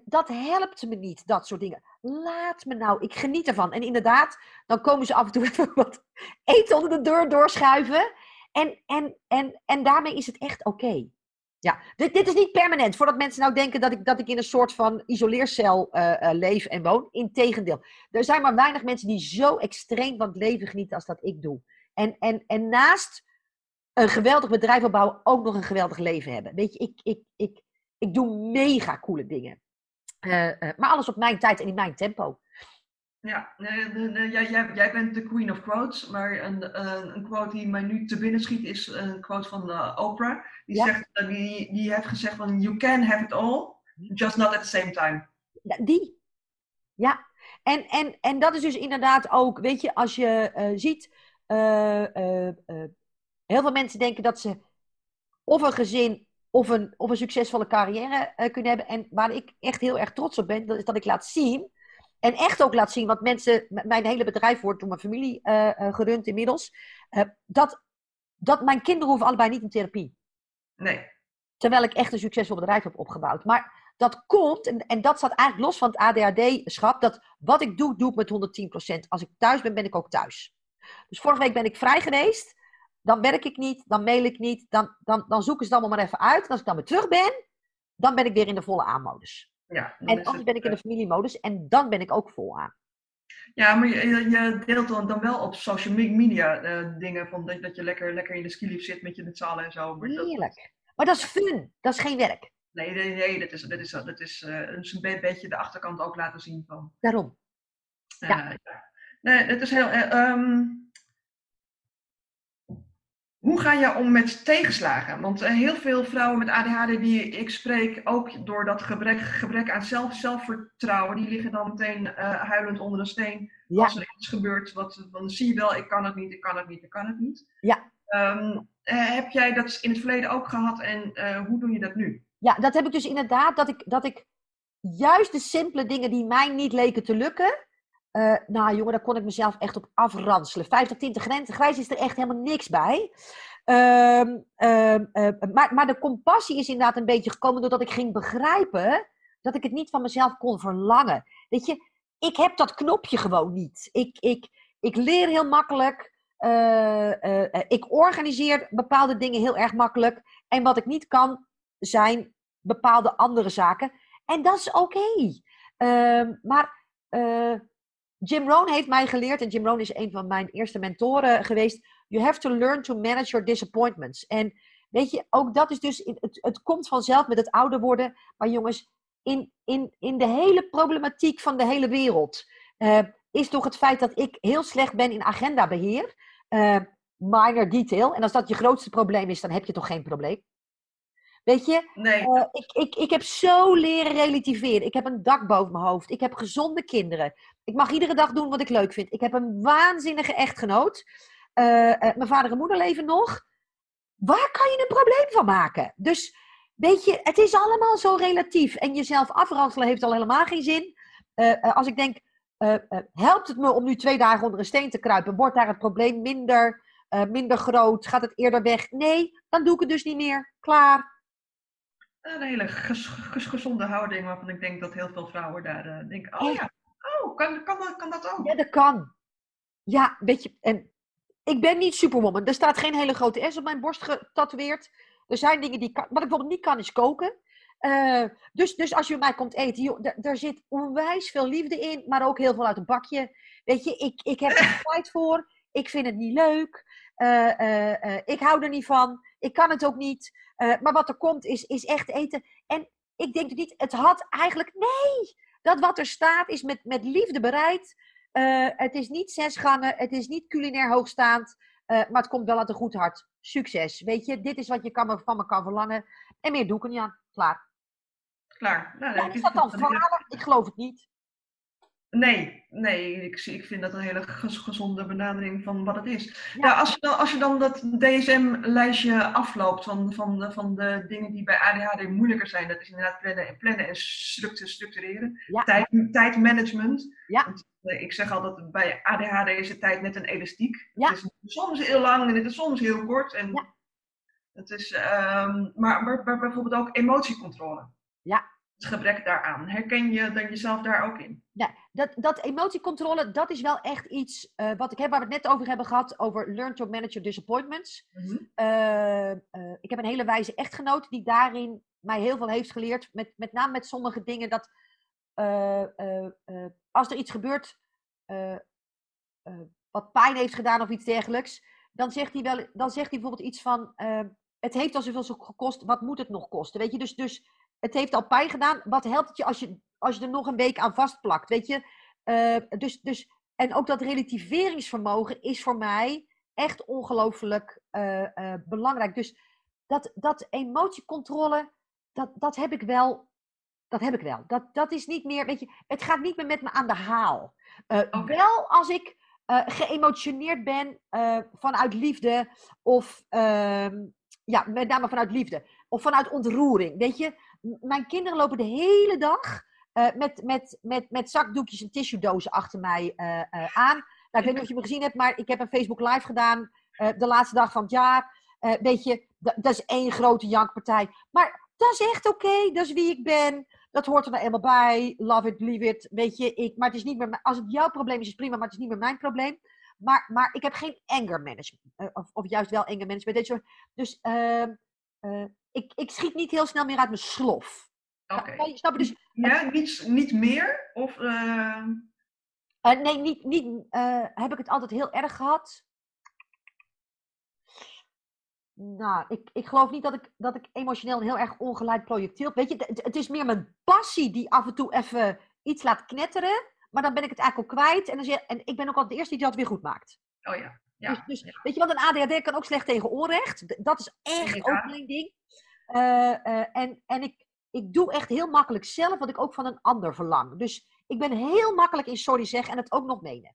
dat helpt me niet, dat soort dingen. Laat me nou, ik geniet ervan. En inderdaad, dan komen ze af en toe wat eten onder de deur doorschuiven. En, en, en, en daarmee is het echt oké. Ja, dit, dit is niet permanent. Voordat mensen nou denken dat ik, dat ik in een soort van isoleercel uh, leef en woon. Integendeel. Er zijn maar weinig mensen die zo extreem van het leven genieten als dat ik doe. En, en, en naast een geweldig bedrijf opbouwen ook nog een geweldig leven hebben. Weet je, ik, ik, ik, ik doe mega coole dingen. Uh, uh, maar alles op mijn tijd en in mijn tempo. Ja, jij, jij, jij, bent de queen of quotes, maar een, een, quote die mij nu te binnen schiet is een quote van uh, Oprah. Die, ja. zegt, die, die heeft gezegd van you can have it all, just not at the same time. Ja, die. Ja, en, en, en dat is dus inderdaad ook, weet je, als je ziet, heel veel mensen denken dat ze of een gezin of een, of een succesvolle carrière uh, kunnen hebben. En waar ik echt heel erg trots op ben, dat is dat ik laat zien. En echt ook laat zien, want mensen, mijn hele bedrijf wordt door mijn familie uh, uh, gerund inmiddels. dat, dat mijn kinderen hoeven allebei niet in therapie. Nee. Terwijl ik echt een succesvol bedrijf heb opgebouwd. Maar dat komt, en, en dat staat eigenlijk los van het ADHD-schap, dat wat ik doe, doe ik met 110%. Als ik thuis ben, ben ik ook thuis. Dus vorige week ben ik vrij geweest dan werk ik niet, dan mail ik niet, dan, dan, dan zoeken ze het allemaal maar even uit. En als ik dan weer terug ben, dan ben ik weer in de volle aanmodus. Ja, en anders ben ik in de eh, familiemodus en dan ben ik ook vol aan. Ja, maar je, je deelt dan, dan wel op social media uh, dingen van dat, dat je lekker, lekker in de skilift zit met je met zalen en zo. Maar Heerlijk. Dat, maar dat is fun, dat is geen werk. Nee, nee, nee dat is, dat is, dat is, uh, een beetje de achterkant ook laten zien van. Daarom. Uh, ja. ja. Nee, het is heel. Um, hoe ga je om met tegenslagen? Want uh, heel veel vrouwen met ADHD die ik spreek, ook door dat gebrek, gebrek aan zelf, zelfvertrouwen, die liggen dan meteen uh, huilend onder een steen. Ja. Als er iets gebeurt, wat, dan zie je wel, ik kan het niet, ik kan het niet, ik kan het niet. Ja. Um, uh, heb jij dat in het verleden ook gehad en hoe doe je dat nu? Ja, dat heb ik dus inderdaad, dat ik, dat ik juist de simpele dingen die mij niet leken te lukken, uh, nou jongen, daar kon ik mezelf echt op afranselen. 50 tinten grenzen, grijs is er echt helemaal niks bij. Uh, uh, maar, maar de compassie is inderdaad een beetje gekomen doordat ik ging begrijpen dat ik het niet van mezelf kon verlangen. Weet je, ik heb dat knopje gewoon niet. Ik, ik, ik leer heel makkelijk. Uh, ik organiseer bepaalde dingen heel erg makkelijk. En wat ik niet kan, zijn bepaalde andere zaken. En dat is oké. Ehm, maar Jim Rohn heeft mij geleerd, en Jim Rohn is een van mijn eerste mentoren geweest. You have to learn to manage your disappointments. En weet je, ook dat is dus, het, het komt vanzelf met het ouder worden. Maar jongens, in, in, in de hele problematiek van de hele wereld uh, is toch het feit dat ik heel slecht ben in agendabeheer. Uh, minor detail. En als dat je grootste probleem is, dan heb je toch geen probleem. Weet je, nee. uh, ik, ik, ik heb zo leren relativeren. Ik heb een dak boven mijn hoofd. Ik heb gezonde kinderen. Ik mag iedere dag doen wat ik leuk vind. Ik heb een waanzinnige echtgenoot. Uh, uh, mijn vader en moeder leven nog. Waar kan je een probleem van maken? Dus weet je, het is allemaal zo relatief. En jezelf afranselen heeft al helemaal geen zin. als ik denk, helpt het me om nu twee dagen onder een steen te kruipen? Wordt daar het probleem minder, minder groot? Gaat het eerder weg? Nee, dan doe ik het dus niet meer. Klaar. Een hele ges gezonde houding waarvan ik denk dat heel veel vrouwen daar denken, oh ja, oh, kan, kan, dat, kan dat ook? Ja, dat kan. Ja, weet je, en ik ben niet superwoman. Er staat geen hele grote S op mijn borst getatoeëerd. Er zijn dingen die ik kan. Wat ik bijvoorbeeld niet kan, is koken. Uh, dus, dus als je bij mij komt eten, joh, daar zit onwijs veel liefde in, maar ook heel veel uit een bakje. Weet je, ik, ik heb er tijd voor. Ik vind het niet leuk. Uh, ik hou er niet van. Ik kan het ook niet. Maar wat er komt is, is echt eten. En ik denk niet, het had eigenlijk, nee, dat wat er staat is met, met liefde bereid. Uh, het is niet zes gangen, het is niet culinair hoogstaand, uh, maar het komt wel uit een goed hart. Succes, weet je, dit is wat je kan, van me kan verlangen. En meer doe ik niet aan, klaar. Klaar. Nou, ja, is dat dan vader? Ik geloof het niet. Nee, nee, ik, ik vind dat een hele gezonde benadering van wat het is. Ja. als, je dan, als je dan dat DSM-lijstje afloopt van, van, van de dingen die bij ADHD moeilijker zijn, dat is inderdaad plannen, plannen en structureren. Ja. Tijd, tijdmanagement. Ja. Want, eh, ik zeg altijd, bij ADHD is de tijd net een elastiek. Ja. Het is soms heel lang en het is soms heel kort. En ja. het is, um, maar, maar, maar bijvoorbeeld ook emotiecontrole. Ja het gebrek daaraan. Herken je dan jezelf daar ook in? Ja, dat, dat emotiecontrole, dat is wel echt iets uh, wat ik heb, waar we het net over hebben gehad, over learn to manage your disappointments. Mm -hmm. uh, uh, ik heb een hele wijze echtgenoot die daarin mij heel veel heeft geleerd, met, met name met sommige dingen, dat als er iets gebeurt wat pijn heeft gedaan of iets dergelijks, dan zegt hij, wel, dan zegt hij bijvoorbeeld iets van, het heeft al zoveel gekost, wat moet het nog kosten? Weet je, dus, dus het heeft al pijn gedaan. Wat helpt het je als je, als je er nog een week aan vastplakt? Weet je? Uh, dus, dus, en ook dat relativeringsvermogen is voor mij echt ongelooflijk uh, uh, belangrijk. Dus dat, dat emotiecontrole, dat, dat heb ik wel. Dat heb ik wel. Dat, dat is niet meer, weet je, het gaat niet meer met me aan de haal. Okay. Wel als ik geëmotioneerd ben vanuit liefde of ehm, ja, met name vanuit liefde of vanuit ontroering. Weet je, mijn kinderen lopen de hele dag uh, met, met, met, met zakdoekjes en tissuedozen achter mij uh, uh, aan. Nou, ik weet niet of je me gezien hebt, maar ik heb een Facebook Live gedaan de laatste dag van het jaar. weet je, dat is één grote jankpartij. Maar dat is echt oké, dat is wie ik ben. Dat hoort er nou eenmaal bij. Love it, leave it. Weet je, ik, maar het is niet meer, als het jouw probleem is, is prima, maar het is niet meer mijn probleem. Maar, maar ik heb geen anger management. of, of juist wel anger management. Dus ehm, ik, ik schiet niet heel snel meer uit mijn slof. Oké. Okay. Dus, ja, niet, niet meer? Of, uh... Uh, nee, niet, niet uh, heb ik het altijd heel erg gehad. Nou, ik, ik geloof niet dat ik, dat ik emotioneel een heel erg ongeleid projectiel... Weet je, het, het is meer mijn passie die af en toe even iets laat knetteren. Maar dan ben ik het eigenlijk al kwijt. En, dan en ik ben ook altijd de eerste die dat weer goed maakt. Oh ja. ja, dus, dus ja. weet je wat, een ADHD kan ook slecht tegen onrecht. Dat is echt ja. ook mijn ding. Uh, uh, en en ik, ik doe echt heel makkelijk zelf wat ik ook van een ander verlang. Dus ik ben heel makkelijk in sorry zeggen en het ook nog menen.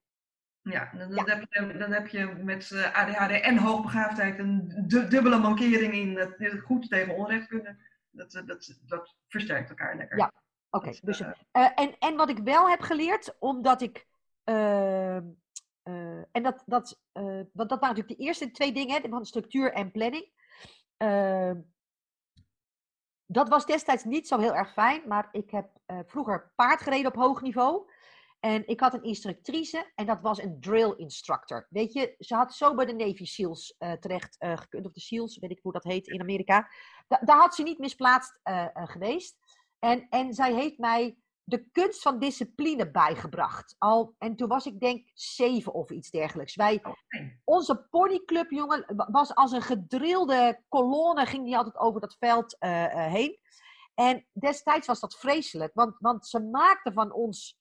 Ja, dan, ja. Heb, je, dan heb je met uh, ADHD en hoogbegaafdheid een dubbele mankering in het goed tegen onrecht kunnen. Dat, dat, dat versterkt elkaar lekker. Ja, oké. Okay. Dus, en, en wat ik wel heb geleerd, omdat ik. ehm, en dat, dat, want dat waren natuurlijk de eerste twee dingen, van structuur en planning. Dat was destijds niet zo heel erg fijn, maar ik heb uh, vroeger paard gereden op hoog niveau. En ik had een instructrice en dat was een drill instructor. Weet je, ze had zo bij de Navy SEALs uh, terecht uh, gekund, of de SEALs, weet ik hoe dat heet in Amerika. Da daar had ze niet misplaatst geweest. En, en zij heeft mij de kunst van discipline bijgebracht. Al, en toen was ik denk zeven of iets dergelijks. Wij, Onze ponyclub, jongen, was als een gedrilde kolonne, ging die altijd over dat veld uh, heen. En destijds was dat vreselijk, want, want ze maakten van ons,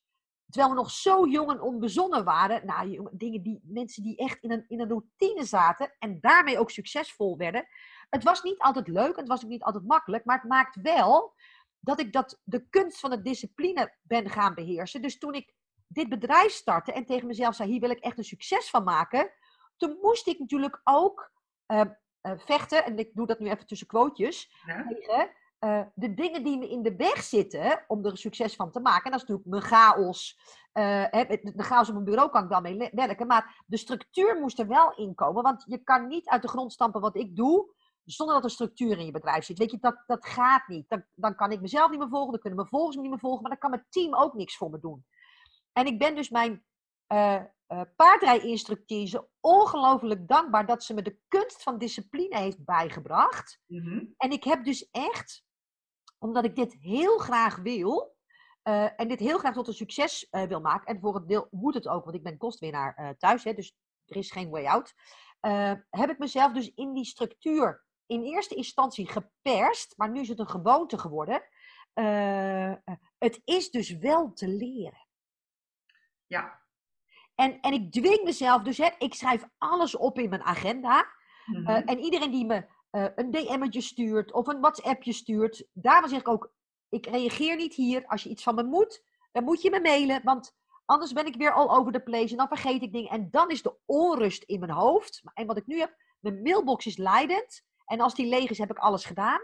terwijl we nog zo jong en onbezonnen waren, nou, dingen die, mensen die echt in een, in een routine zaten en daarmee ook succesvol werden. Het was niet altijd leuk, het was ook niet altijd makkelijk, maar het maakt wel dat ik dat, de kunst van de discipline ben gaan beheersen. Dus toen ik dit bedrijf startte en tegen mezelf zei, hier wil ik echt een succes van maken, toen moest ik natuurlijk ook uh, uh, vechten, en ik doe dat nu even tussen quotejes, ja. tegen uh, de dingen die me in de weg zitten om er een succes van te maken. En dat is natuurlijk mijn chaos. de chaos op mijn bureau kan ik dan mee werken. Maar de structuur moest er wel in komen. Want je kan niet uit de grond stampen wat ik doe zonder dat er structuur in je bedrijf zit. Weet je, dat, dat gaat niet. Dan, dan kan ik mezelf niet meer volgen, dan kunnen mijn volgers me niet meer volgen, maar dan kan mijn team ook niks voor me doen. En ik ben dus mijn uh, uh, paardrijinstructrice ongelooflijk dankbaar dat ze me de kunst van discipline heeft bijgebracht. Mhm. En ik heb dus echt, omdat ik dit heel graag wil, uh, en dit heel graag tot een succes wil maken, en voor het deel moet het ook, want ik ben kostwinnaar thuis, hè, dus er is geen way out. heb ik mezelf dus in die structuur in eerste instantie geperst, maar nu is het een gewoonte geworden. Uh, het is dus wel te leren. Ja. En, en ik dwing mezelf dus, hè, ik schrijf alles op in mijn agenda. Mm -hmm. uh, en iedereen die me uh, een DM'tje stuurt of een WhatsAppje stuurt, daarom zeg ik ook, ik reageer niet hier. Als je iets van me moet, dan moet je me mailen, want anders ben ik weer all over the place en dan vergeet ik dingen. En dan is de onrust in mijn hoofd. En wat ik nu heb, mijn mailbox is leidend. En als die leeg is, heb ik alles gedaan.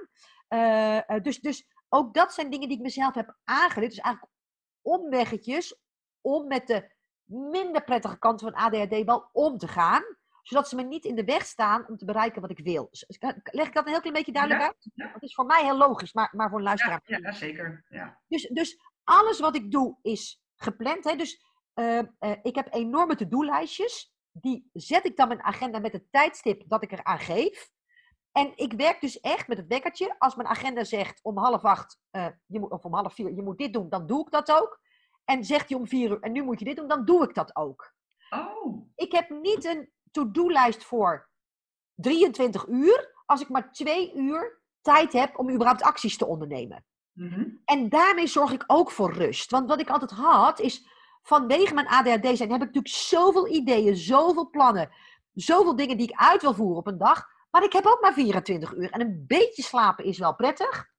Uh, dus, dus ook dat zijn dingen die ik mezelf heb aangeleerd. Dus eigenlijk omweggetjes om met de minder prettige kanten van ADHD wel om te gaan. Zodat ze me niet in de weg staan om te bereiken wat ik wil. Leg ik dat een heel klein beetje duidelijk ja, uit? Ja. Het is voor mij heel logisch, maar, maar voor een luisteraar. Ja, ja zeker. Ja. Dus, dus alles wat ik doe is gepland. Hè? Dus uh, uh, ik heb enorme to-do-lijstjes. Die zet ik dan mijn agenda met het tijdstip dat ik eraan geef. En ik werk dus echt met het wekkertje. Als mijn agenda zegt om half acht, uh, je moet, of om half vier, je moet dit doen, dan doe ik dat ook. En zegt hij om vier uur, en nu moet je dit doen, dan doe ik dat ook. Oh. Ik heb niet een to-do-lijst voor 23 uur, als ik maar twee uur tijd heb om überhaupt acties te ondernemen. Mm -hmm. En daarmee zorg ik ook voor rust. Want wat ik altijd had, is vanwege mijn ADHD zijn, heb ik natuurlijk zoveel ideeën, zoveel plannen, zoveel dingen die ik uit wil voeren op een dag maar ik heb ook maar 24 uur. En een beetje slapen is wel prettig.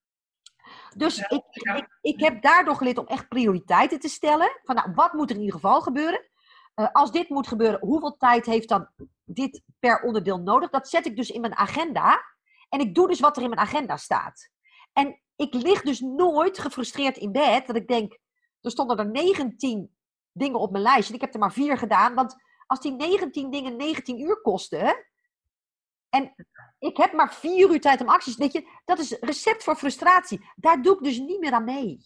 Dus ik, ik, ik, heb daardoor geleerd om echt prioriteiten te stellen. Van nou, wat moet er in ieder geval gebeuren? Uh, als dit moet gebeuren, hoeveel tijd heeft dan dit per onderdeel nodig? Dat zet ik dus in mijn agenda. En ik doe dus wat er in mijn agenda staat. En ik lig dus nooit gefrustreerd in bed. Dat ik denk, er stonden er 19 dingen op mijn lijst. En ik heb er maar vier gedaan. Want als die 19 dingen 19 uur kosten, en ik heb maar vier uur tijd om acties. Weet je, dat is recept voor frustratie. Daar doe ik dus niet meer aan mee.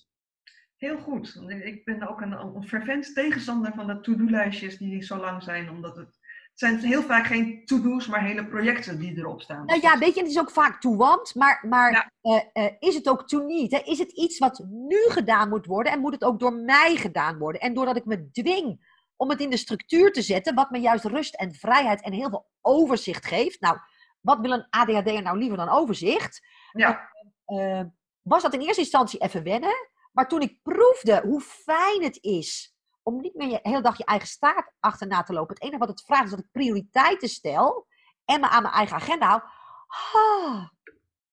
Heel goed. Ik ben ook een, een fervent tegenstander van de to-do-lijstjes die zo lang zijn. Omdat het, het zijn heel vaak geen to-do's, maar hele projecten die erop staan. Nou ja, weet je, het is ook vaak to want. Maar, maar ja. uh, uh, is het ook to need? Hè? Is het iets wat nu gedaan moet worden? En moet het ook door mij gedaan worden? En doordat ik me dwing om het in de structuur te zetten, wat me juist rust en vrijheid en heel veel overzicht geeft. Nou, wat wil een ADHD'er nou liever dan overzicht? Ja. Uh, was dat in eerste instantie even wennen. Maar toen ik proefde hoe fijn het is om niet meer je hele dag je eigen staart achterna te lopen. Het enige wat het vraagt is dat ik prioriteiten stel en me aan mijn eigen agenda hou. Ah,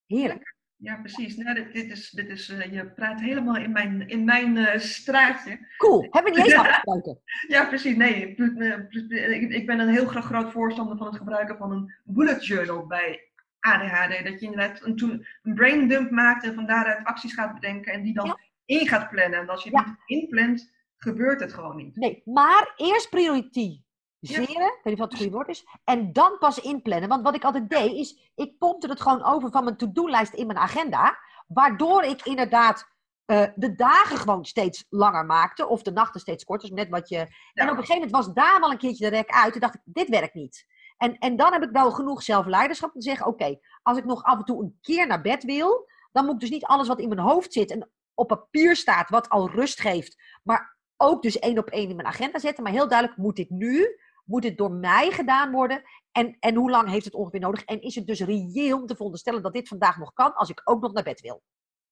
heerlijk. Ja, precies. Nou, dit, dit is, dit is, uh, je praat helemaal in mijn, in mijn uh, straatje. Cool. Hebben we niet eens afgesproken. ja, precies. Nee, ik, ik ben een heel groot voorstander van het gebruiken van een bullet journal bij ADHD. Dat je inderdaad een, toen een brain dump maakt en van daaruit acties gaat bedenken en die dan ja. in gaat plannen. En als je het ja. niet inplant, gebeurt het gewoon niet. Nee, maar eerst prioriteit Zeren, ja. ik weet niet wat het goede woord is. En dan pas inplannen. Want wat ik altijd deed, is ik pompte het gewoon over van mijn to-do-lijst in mijn agenda. Waardoor ik inderdaad uh, de dagen gewoon steeds langer maakte. Of de nachten steeds korter. Dus net wat je... Ja. En op een gegeven moment was daar wel een keertje de rek uit. Toen dacht ik, dit werkt niet. En, en dan heb ik wel genoeg zelfleiderschap om te zeggen... Oké, okay, als ik nog af en toe een keer naar bed wil... dan moet ik dus niet alles wat in mijn hoofd zit... en op papier staat, wat al rust geeft, maar ook dus één op één in mijn agenda zetten. Maar heel duidelijk, moet dit nu? Moet dit door mij gedaan worden? En, en hoe lang heeft het ongeveer nodig? En is het dus reëel om te veronderstellen dat dit vandaag nog kan, als ik ook nog naar bed wil?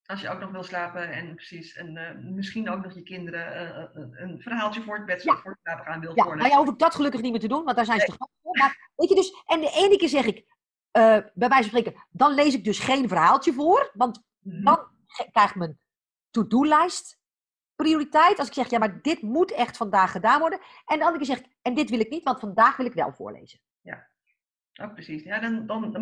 Als je ook nog wil slapen en precies, en uh, misschien ook nog je kinderen uh, een verhaaltje voor het bed ja. voor het slapen gaan wil ja, voorlezen. Ja, hoef ik dat gelukkig niet meer te doen, want daar zijn ze toch voor. Maar weet je dus, en de ene keer zeg ik, uh, bij wijze van spreken, dan lees ik dus geen verhaaltje voor, want mm -hmm. dan krijgt mijn to-do-lijst prioriteit. Als ik zeg, ja, maar dit moet echt vandaag gedaan worden. En de andere keer ik, en dit wil ik niet, want vandaag wil ik wel voorlezen. Ja, oh, precies. Ja, dan, dan,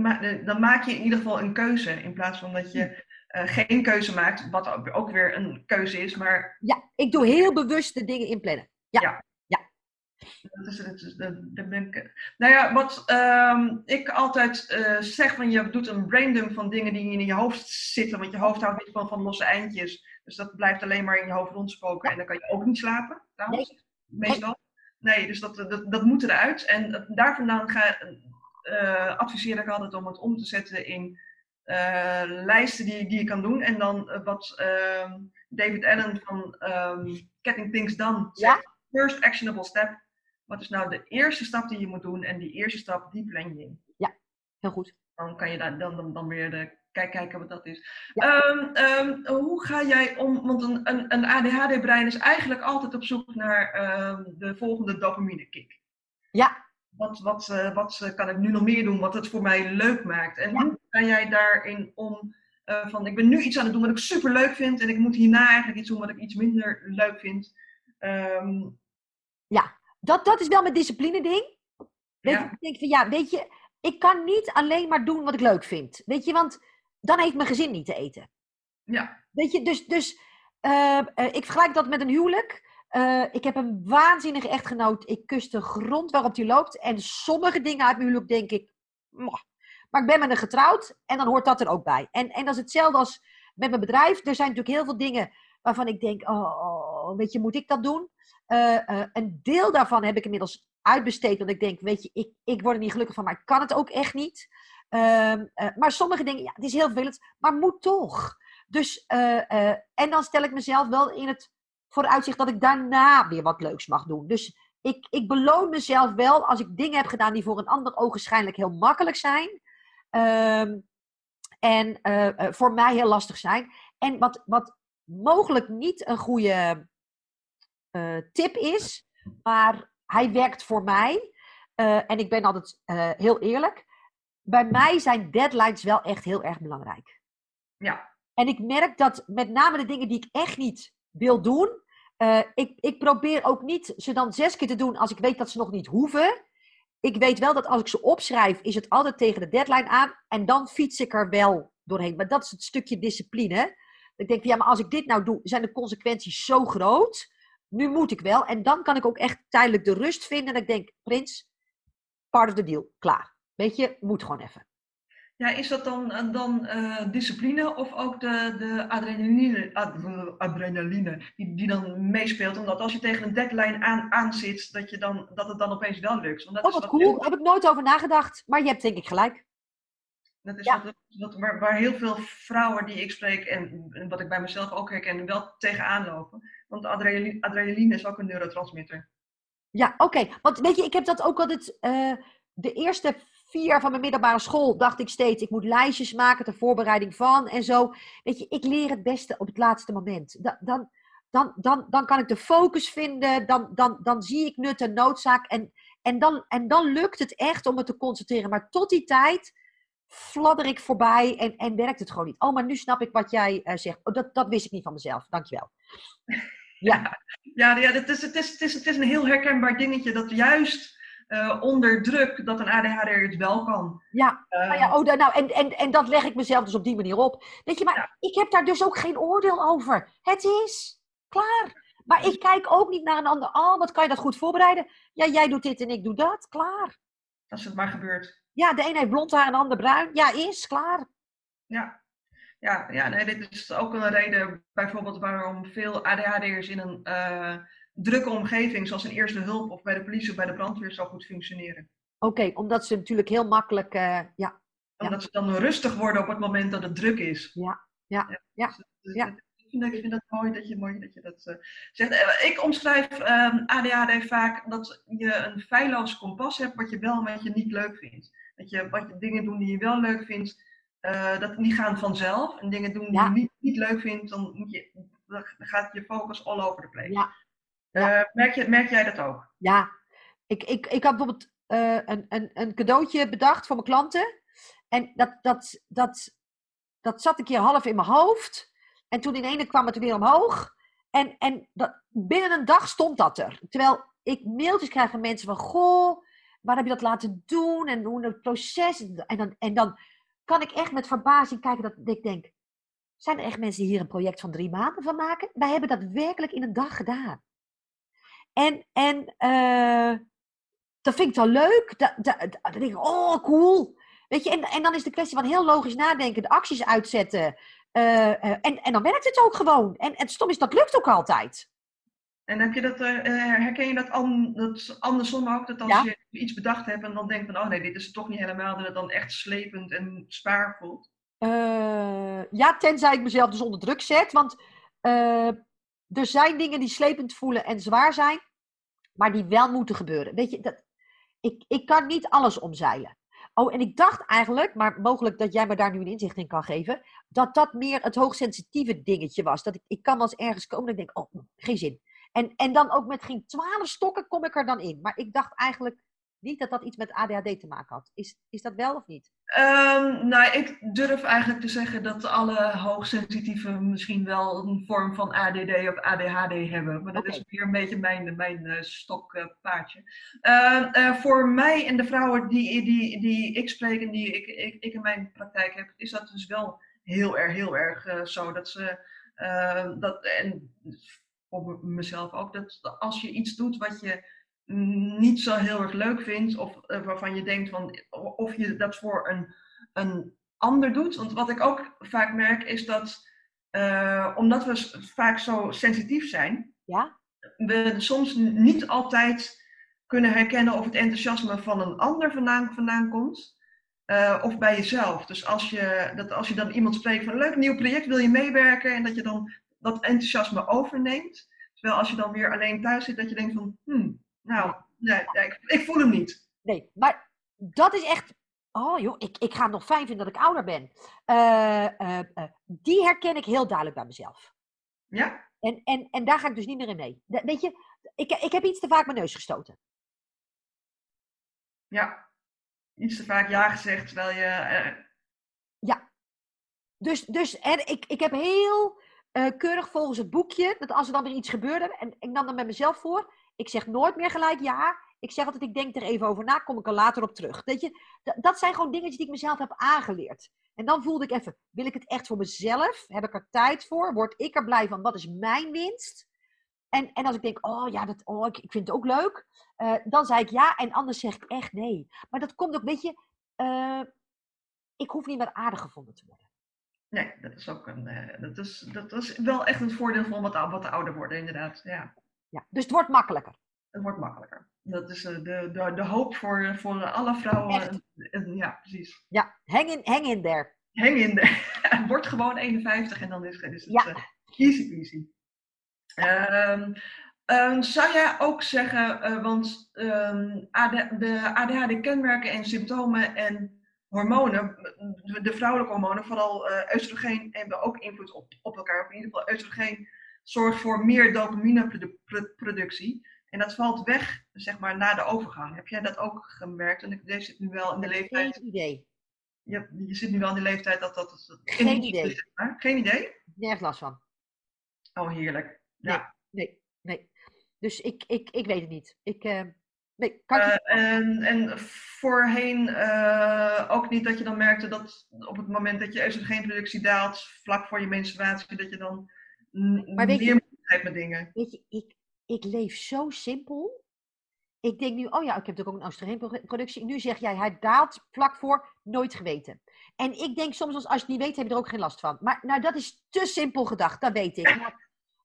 dan, maak je in ieder geval een keuze, in plaats van dat je uh, geen keuze maakt, wat ook weer een keuze is. Maar... Ja, ik doe heel bewust de dingen inplannen. Ja. ja. Dat is, dat is, dat, dat ben ik, nou ja, wat um, ik altijd uh, zeg, van je doet een braindump van dingen die in je hoofd zitten, want je hoofd houdt niet van, van losse eindjes. Dus dat blijft alleen maar in je hoofd rondspoken en dan kan je ook niet slapen, trouwens, nee. meestal. Nee, dus dat, dat, dat moet eruit. En daar vandaan ga, uh, adviseer ik altijd om het om te zetten in uh, lijsten die, die je kan doen. En dan wat uh, David Allen van um, Getting Things Done zegt. Ja? First actionable step. Wat is nou de eerste stap die je moet doen? En die eerste stap, die plan je in. Ja, heel goed. Dan kan je dan, dan, dan weer de, kijk, kijken wat dat is. Ja. Um, um, hoe ga jij om? Want een, een, een ADHD-brein is eigenlijk altijd op zoek naar de volgende dopamine kick. Ja, wat, wat, uh, wat kan ik nu nog meer doen wat het voor mij leuk maakt? En hoe ga jij daarin om? Uh, van ik ben nu iets aan het doen wat ik super leuk vind en ik moet hierna eigenlijk iets doen wat ik iets minder leuk vind. Um... Ja, dat, dat is wel mijn discipline ding. Ja. Ik denk van ja, weet je, ik kan niet alleen maar doen wat ik leuk vind. Weet je, want dan heeft mijn gezin niet te eten. Ja. Weet je, dus, dus uh, ik vergelijk dat met een huwelijk. Uh, ik heb een waanzinnige echtgenoot. Ik kus de grond waarop hij loopt. En sommige dingen uit mijn huwelijk denk ik... Maar ik ben met hem getrouwd en dan hoort dat er ook bij. En, en dat is hetzelfde als met mijn bedrijf. Er zijn natuurlijk heel veel dingen waarvan ik denk... Oh, weet je, moet ik dat doen? Uh, uh, een deel daarvan heb ik inmiddels uitbesteed. Want ik denk, weet je, ik, ik word er niet gelukkig van, maar ik kan het ook echt niet. Ehm, maar sommige dingen, ja, het is heel vervelend, maar moet toch. Dus, en dan stel ik mezelf wel in het vooruitzicht dat ik daarna weer wat leuks mag doen. Dus ik, ik beloon mezelf wel als ik dingen heb gedaan die voor een ander ogenschijnlijk heel makkelijk zijn. Um, en voor mij heel lastig zijn. En wat, wat mogelijk niet een goede tip is, maar hij werkt voor mij. en ik ben altijd heel eerlijk. Bij mij zijn deadlines wel echt heel erg belangrijk. Ja. En ik merk dat met name de dingen die ik echt niet wil doen, ik, ik probeer ook niet ze dan zes keer te doen als ik weet dat ze nog niet hoeven. Ik weet wel dat als ik ze opschrijf, is het altijd tegen de deadline aan. En dan fiets ik er wel doorheen. Maar dat is het stukje discipline. Ik denk, ja, maar als ik dit nou doe, zijn de consequenties zo groot. Nu moet ik wel. En dan kan ik ook echt tijdelijk de rust vinden. En ik denk, Prins, part of the deal, klaar. Weet je, moet gewoon even. Ja, is dat dan, eh, dan uh, discipline of ook de, de adrenaline, adrenaline die, die dan meespeelt? Omdat als je tegen een deadline aan, aan zit, dat, je dan, dat het dan opeens wel lukt. Want dat oh, wat cool. Daar heb ik nooit over nagedacht. Maar je hebt denk ik gelijk. Dat is ja. wat, wat, waar, waar, heel veel vrouwen die ik spreek en, en, wat ik bij mezelf ook herken, wel tegenaan lopen. Want adrenaline, is ook een neurotransmitter. Ja, oké. Want weet je, ik heb dat ook altijd... Uh, de eerste vier jaar van mijn middelbare school dacht ik steeds, ik moet lijstjes maken ter voorbereiding van en zo. Weet je, ik leer het beste op het laatste moment. Dan, dan, dan, dan, kan ik de focus vinden, dan, dan, dan zie ik nut en noodzaak en, en, dan, en dan lukt het echt om me te concentreren. Maar tot die tijd fladder ik voorbij en, en werkt het gewoon niet. Oh, maar nu snap ik wat jij uh, zegt. Oh, dat, dat wist ik niet van mezelf. Dankjewel. Ja, ja, ja het, is, het, is, het, is, het is een heel herkenbaar dingetje dat juist uh, onder druk dat een ADHD het wel kan. Ja, uh, nou, ja oh, nou en, en, en dat leg ik mezelf dus op die manier op. Weet je, maar ja. ik heb daar dus ook geen oordeel over. Het is klaar. Maar ik kijk ook niet naar een ander. Oh, wat kan je dat goed voorbereiden? Ja, jij doet dit en ik doe dat. Klaar. Als het maar gebeurt. Ja, de een heeft blond haar en de ander bruin. Ja, is klaar. Ja. Ja, ja nee, dit is ook een reden bijvoorbeeld waarom veel ADHD'ers in een uh, drukke omgeving, zoals een eerste hulp of bij de politie of bij de brandweer, zou goed functioneren. Oké, okay, omdat ze natuurlijk heel makkelijk, uh, ja. Omdat ja. ze dan rustig worden op het moment dat het druk is. Ja, ja, ja. ja. Dus, ja. dat, ik vind dat mooi dat je, mooi dat, je dat uh, zegt. Ik omschrijf um, ehm, ADHD vaak dat je een feilloos kompas hebt wat je wel en wat je niet leuk vindt. Dat je, wat je dingen doen die je wel leuk vindt, uh, dat, die gaan vanzelf. En dingen doen die je niet, niet leuk vindt, dan, moet je, dan gaat je focus all over the place. Ja. Uh, merk, je, merk jij dat ook? Ja, ik, ik, ik had bijvoorbeeld een, een, een cadeautje bedacht voor mijn klanten. En dat, dat, dat, dat zat een keer half in mijn hoofd. En toen in ene kwam het weer omhoog. En, en dat, binnen een dag stond dat er. Terwijl ik mailtjes krijg van mensen van... Goh, waar heb je dat laten doen? En hoe het proces... En dan, en dan kan ik echt met verbazing kijken dat ik denk... Zijn er echt mensen hier een project van drie maanden van maken? Wij hebben dat werkelijk in een dag gedaan. En, en uh, dat vind ik wel leuk. Dat, denk ik, oh, cool. Weet je, en, en dan is de kwestie van heel logisch nadenken, de acties uitzetten. Uh, uh, en, en dan werkt het ook gewoon. En, en stom is, dat lukt ook altijd. En heb je dat, uh, herken je dat, an, dat andersom ook? Dat als je iets bedacht hebt en dan denkt van, oh nee, dit is toch niet helemaal, dat het dan echt slepend en zwaar voelt? ja, tenzij ik mezelf dus onder druk zet. Want er zijn dingen die slepend voelen en zwaar zijn, maar die wel moeten gebeuren. Weet je, dat, ik, ik kan niet alles omzeilen. Oh, en ik dacht eigenlijk, maar mogelijk dat jij me daar nu een inzicht in kan geven, dat dat meer het hoogsensitieve dingetje was. Dat ik, ik kan wel eens ergens komen en ik denk, oh, geen zin. En, en dan ook met geen twaalf stokken kom ik er dan in. Maar ik dacht eigenlijk niet dat dat iets met ADHD te maken had. Is, is dat wel of niet? Um, nou, ik durf eigenlijk te zeggen dat alle hoogsensitieven misschien wel een vorm van ADD of ADHD hebben. Maar dat is weer een beetje mijn, mijn uh, stokpaardje. Uh, voor mij en de vrouwen die, die, die ik spreek en die ik, ik, ik in mijn praktijk heb, is dat dus wel heel erg, heel erg uh, zo. Dat ze, ehm, dat, en voor mezelf ook, dat als je iets doet wat je niet zo heel erg leuk vindt, of uh, waarvan je denkt van, of je dat voor een, een ander doet. Want wat ik ook vaak merk is dat, uh, omdat we vaak zo sensitief zijn, ja? we soms niet altijd kunnen herkennen of het enthousiasme van een ander vandaan, vandaan komt. Uh, of bij jezelf. Dus als je, dat als je dan iemand spreekt van een leuk nieuw project, wil je meewerken en dat je dan dat enthousiasme overneemt. Terwijl als je dan weer alleen thuis zit, dat je denkt van, hmm, nou, nee, ik, ik, voel hem niet. Nee, maar dat is echt. Oh joh, ik, ik ga het nog fijn vinden dat ik ouder ben. Uh, uh, uh, die herken ik heel duidelijk bij mezelf. Ja. En, en, en daar ga ik dus niet meer in mee. weet je, ik, ik heb iets te vaak mijn neus gestoten. Ja. Iets te vaak ja gezegd, terwijl je. Ja. Dus, dus en ik, ik heb heel keurig volgens het boekje, dat als er dan weer iets gebeurde, en ik nam dan met mezelf voor, ik zeg nooit meer gelijk ja. Ik zeg altijd, ik denk er even over na, kom ik er later op terug. Weet je, dat zijn gewoon dingetjes die ik mezelf heb aangeleerd. En dan voelde ik even, wil ik het echt voor mezelf? Heb ik er tijd voor? Word ik er blij van? Wat is mijn winst? En, en als ik denk, oh ja, dat, oh, ik, ik vind het ook leuk. Uh, dan zei ik ja en anders zeg ik echt nee. Maar dat komt ook, weet je, uh, ik hoef niet meer aardig gevonden te worden. Nee, dat is ook een, uh, dat, is, dat is wel echt een voordeel van wat, wat ouder worden, inderdaad. Ja ja. Dus het wordt makkelijker. Het wordt makkelijker. Dat is eh, de, de, de hoop voor, voor alle vrouwen. Ja, precies. Ja, hang in, hang in there. Hang in there. Word gewoon 51 en dan is, is het ja. uh, easy peasy. Um, um, zou jij ook zeggen, uh, want um, AD, de ADHD-kenmerken en symptomen en hormonen, de vrouwelijke hormonen, vooral uh, oestrogeen, hebben ook invloed op, op elkaar. Of in ieder geval oestrogeen zorgt voor meer dopamineproductie. En dat valt weg, zeg maar, na de overgang. Heb jij dat ook gemerkt? En ik zit nu wel in de leeftijd. Geen idee. Je, je zit nu wel in de leeftijd dat dat. dat Geen idee. Is, Geen idee? Nergens last van. Oh, heerlijk. Ja. Nee, nee, nee. Dus ik, ik, ik weet het niet. Ik. Uh, nee, kan uh, en, en voorheen uh, ook niet dat je dan merkte dat op het moment dat je oestrogeenproductie daalt, vlak voor je menstruatie, dat je dan maar weet je, met dingen. Weet je, ik, ik leef zo simpel. Ik denk nu, oh ja, ik heb natuurlijk ook een oestrogeenproductie. Nu zeg jij, hij daalt vlak voor, nooit geweten. En ik denk soms, als, als je het niet weet, heb je er ook geen last van. Maar nou, dat is te simpel gedacht, dat weet ik. Maar,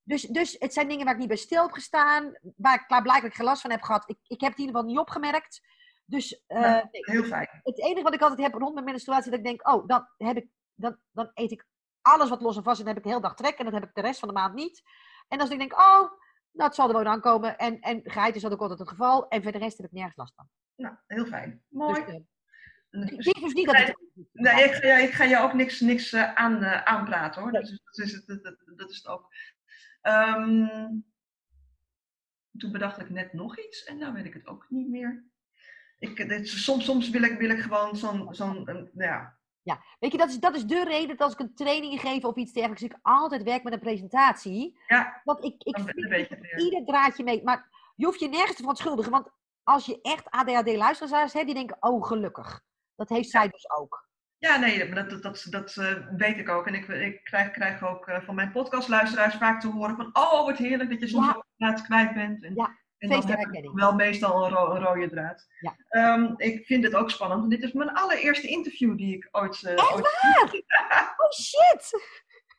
dus, dus het zijn dingen waar ik niet bij stil heb gestaan, waar ik blijkbaar geen last van heb gehad. Ik, ik heb het in ieder geval niet opgemerkt. Dus uh, heel fijn. Het enige wat ik altijd heb rond mijn menstruatie, dat ik denk, oh, dan, heb ik, dan, dan eet ik alles wat los en vast is, dan heb ik de hele dag trek en dat heb ik de rest van de maand niet. En als ik denk, oh, dat zal er wel aankomen. En, en geheid is dat ook altijd het geval. En voor de rest heb ik nergens last van. Nou, heel fijn. Mooi. Dus, En ik dus- denk dus niet dat het... Nee, ik ga, je- ik ga je ook niks, niks eh, aan, eh, aanpraten hoor. Dat is, dat, is dat, dat- dat is het ook. Ehm, toen bedacht ik net nog iets en nou weet ik het ook niet meer. Ik, dit, soms, soms wil ik, wil ik gewoon zo'n, zo'n nou ja, Ja, weet je, dat is, dat is de reden dat als ik een training geef of iets dergelijks, ik altijd werk met een presentatie. ja, Want ik, ik vind het ieder draadje mee. Maar je hoeft je nergens te verontschuldigen. Want als je echt ADHD-luisteraars hebt, die denken, oh gelukkig. Dat heeft zij dus ook. Ja, nee, dat, dat, dat, dat eh, weet ik ook. En ik, ik krijg, krijg ook eh, van mijn podcastluisteraars vaak te horen van... Oh, wat heerlijk dat je soms Ja. draad kwijt bent. En, Ja, en dan heb ik wel meestal een, ro- een rode draad. Ja. Ehm, ik vind het ook spannend. Dit is mijn allereerste interview die ik ooit... Echt ooit Oh shit!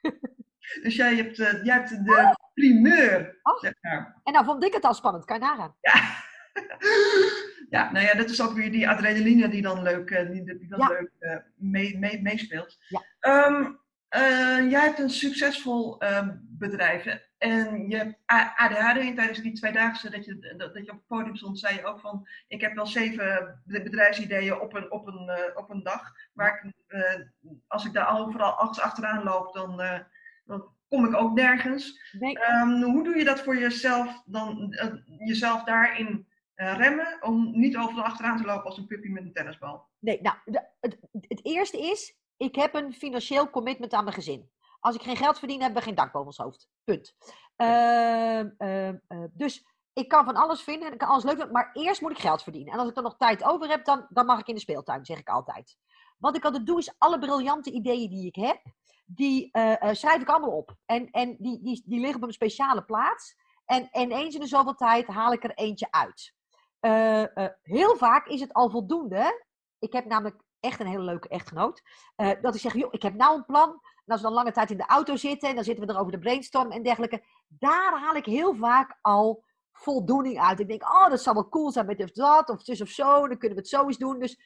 dus jij hebt, jij hebt de primeur, Oh. zeg maar. En nou vond ik het al spannend, kan je nagaan. Ja. ja, nou ja, dat is ook weer die adrenaline die dan leuk, eh, die, die dan Ja. leuk mee, mee, meespeelt. Ja. Ehm, eh, jij hebt een succesvol ehm, bedrijf en je hebt ADHD en tijdens die tweedaagse dat je, dat, dat je op het podium stond, zei je ook van ik heb wel zeven be- bedrijfsideeën op een, op een, op een dag, maar ik, als ik daar overal achter- achteraan loop, dan, dan kom ik ook nergens. Nee, Ehm, hoe doe je dat voor jezelf dan, jezelf daarin eh, remmen om niet overal achteraan te lopen als een puppy met een tennisbal? nee nou, de- het, het eerste is, ik heb een financieel commitment aan mijn gezin. Als ik geen geld verdien, hebben we geen dak boven ons hoofd. Punt. Ehm, ehm, eh, dus ik kan van alles vinden en ik kan alles leuk vinden, maar eerst moet ik geld verdienen. En als ik dan nog tijd over heb, dan, dan mag ik in de speeltuin, zeg ik altijd. Wat ik altijd doe, is alle briljante ideeën die ik heb, die eh, schrijf ik allemaal op. En, en die, die, die liggen op een speciale plaats. En, en eens in de zoveel tijd haal ik er eentje uit. Eh, eh, heel vaak is het al voldoende. Ik heb namelijk echt een hele leuke echtgenoot. eh, dat ik zeg, joh, ik heb nou een plan. En als we dan lange tijd in de auto zitten en dan zitten we er over de brainstorm en dergelijke. Daar haal ik heel vaak al voldoening uit. Ik denk, oh, dat zou wel cool zijn met of dat, of zus of zo. Dan kunnen we het zo eens doen. Dus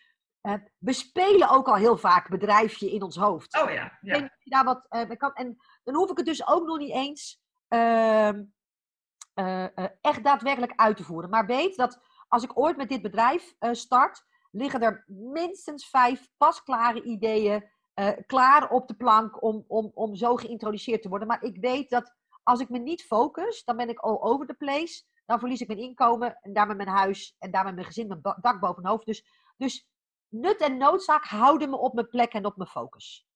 we spelen ook al heel vaak bedrijfje in ons hoofd. Oh ja, ja. je daar wat kan. En dan hoef ik het dus ook nog niet eens ehm, eh, eh, echt daadwerkelijk uit te voeren. Maar weet dat als ik ooit met dit bedrijf eh, start, liggen er minstens vijf pasklare ideeën eh, klaar op de plank om, om, om zo geïntroduceerd te worden. Maar ik weet dat als ik me niet focus, dan ben ik all over the place. Dan verlies ik mijn inkomen en daarmee mijn huis en daarmee mijn gezin, mijn dak boven mijn hoofd. Dus, dus nut en noodzaak houden me op mijn plek en op mijn focus.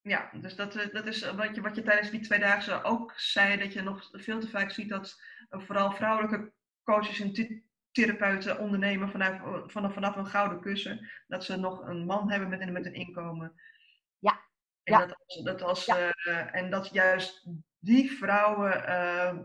Ja, dus dat, eh, dat is wat je, wat je tijdens die tweedaagse ook zei, dat je nog veel te vaak ziet dat vooral vrouwelijke coaches en therapeuten ondernemen vanaf, vanaf, vanaf een gouden kussen, dat ze nog een man hebben met een, met een inkomen. Ja, En, ja. Dat, als- dat als, Ja. eh, en dat juist die vrouwen eh,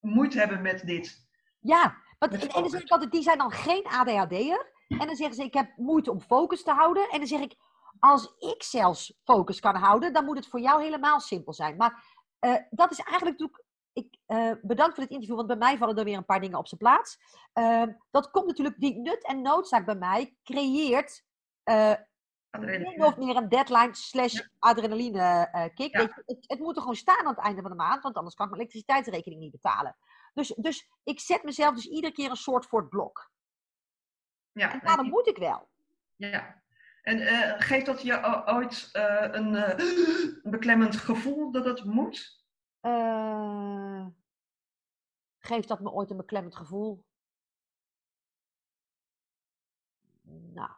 moeite hebben met dit. Ja, want, en, en dan zeg ik altijd, die zijn dan geen ADHD'er. En dan zeggen ze, ik heb moeite om focus te houden. En dan zeg ik, als ik zelfs focus kan houden, dan moet het voor jou helemaal simpel zijn. Maar eh, dat is eigenlijk natuurlijk, ik eh, bedankt voor dit interview, want bij mij vallen er weer een paar dingen op zijn plaats. Ehm, dat komt natuurlijk, die nut en noodzaak bij mij creëert Adrenaline. min of meer een deadline slash adrenaline eh, kick. Ja. Je, het, het moet er gewoon staan aan het einde van de maand, want anders kan ik mijn elektriciteitsrekening niet betalen. Dus, dus ik zet mezelf dus iedere keer een soort voor het blok. Ja, En daarom moet ik wel. Ja. En geeft dat je ooit een eh, beklemmend gevoel dat het moet? Geeft dat me ooit een beklemmend gevoel? Nou.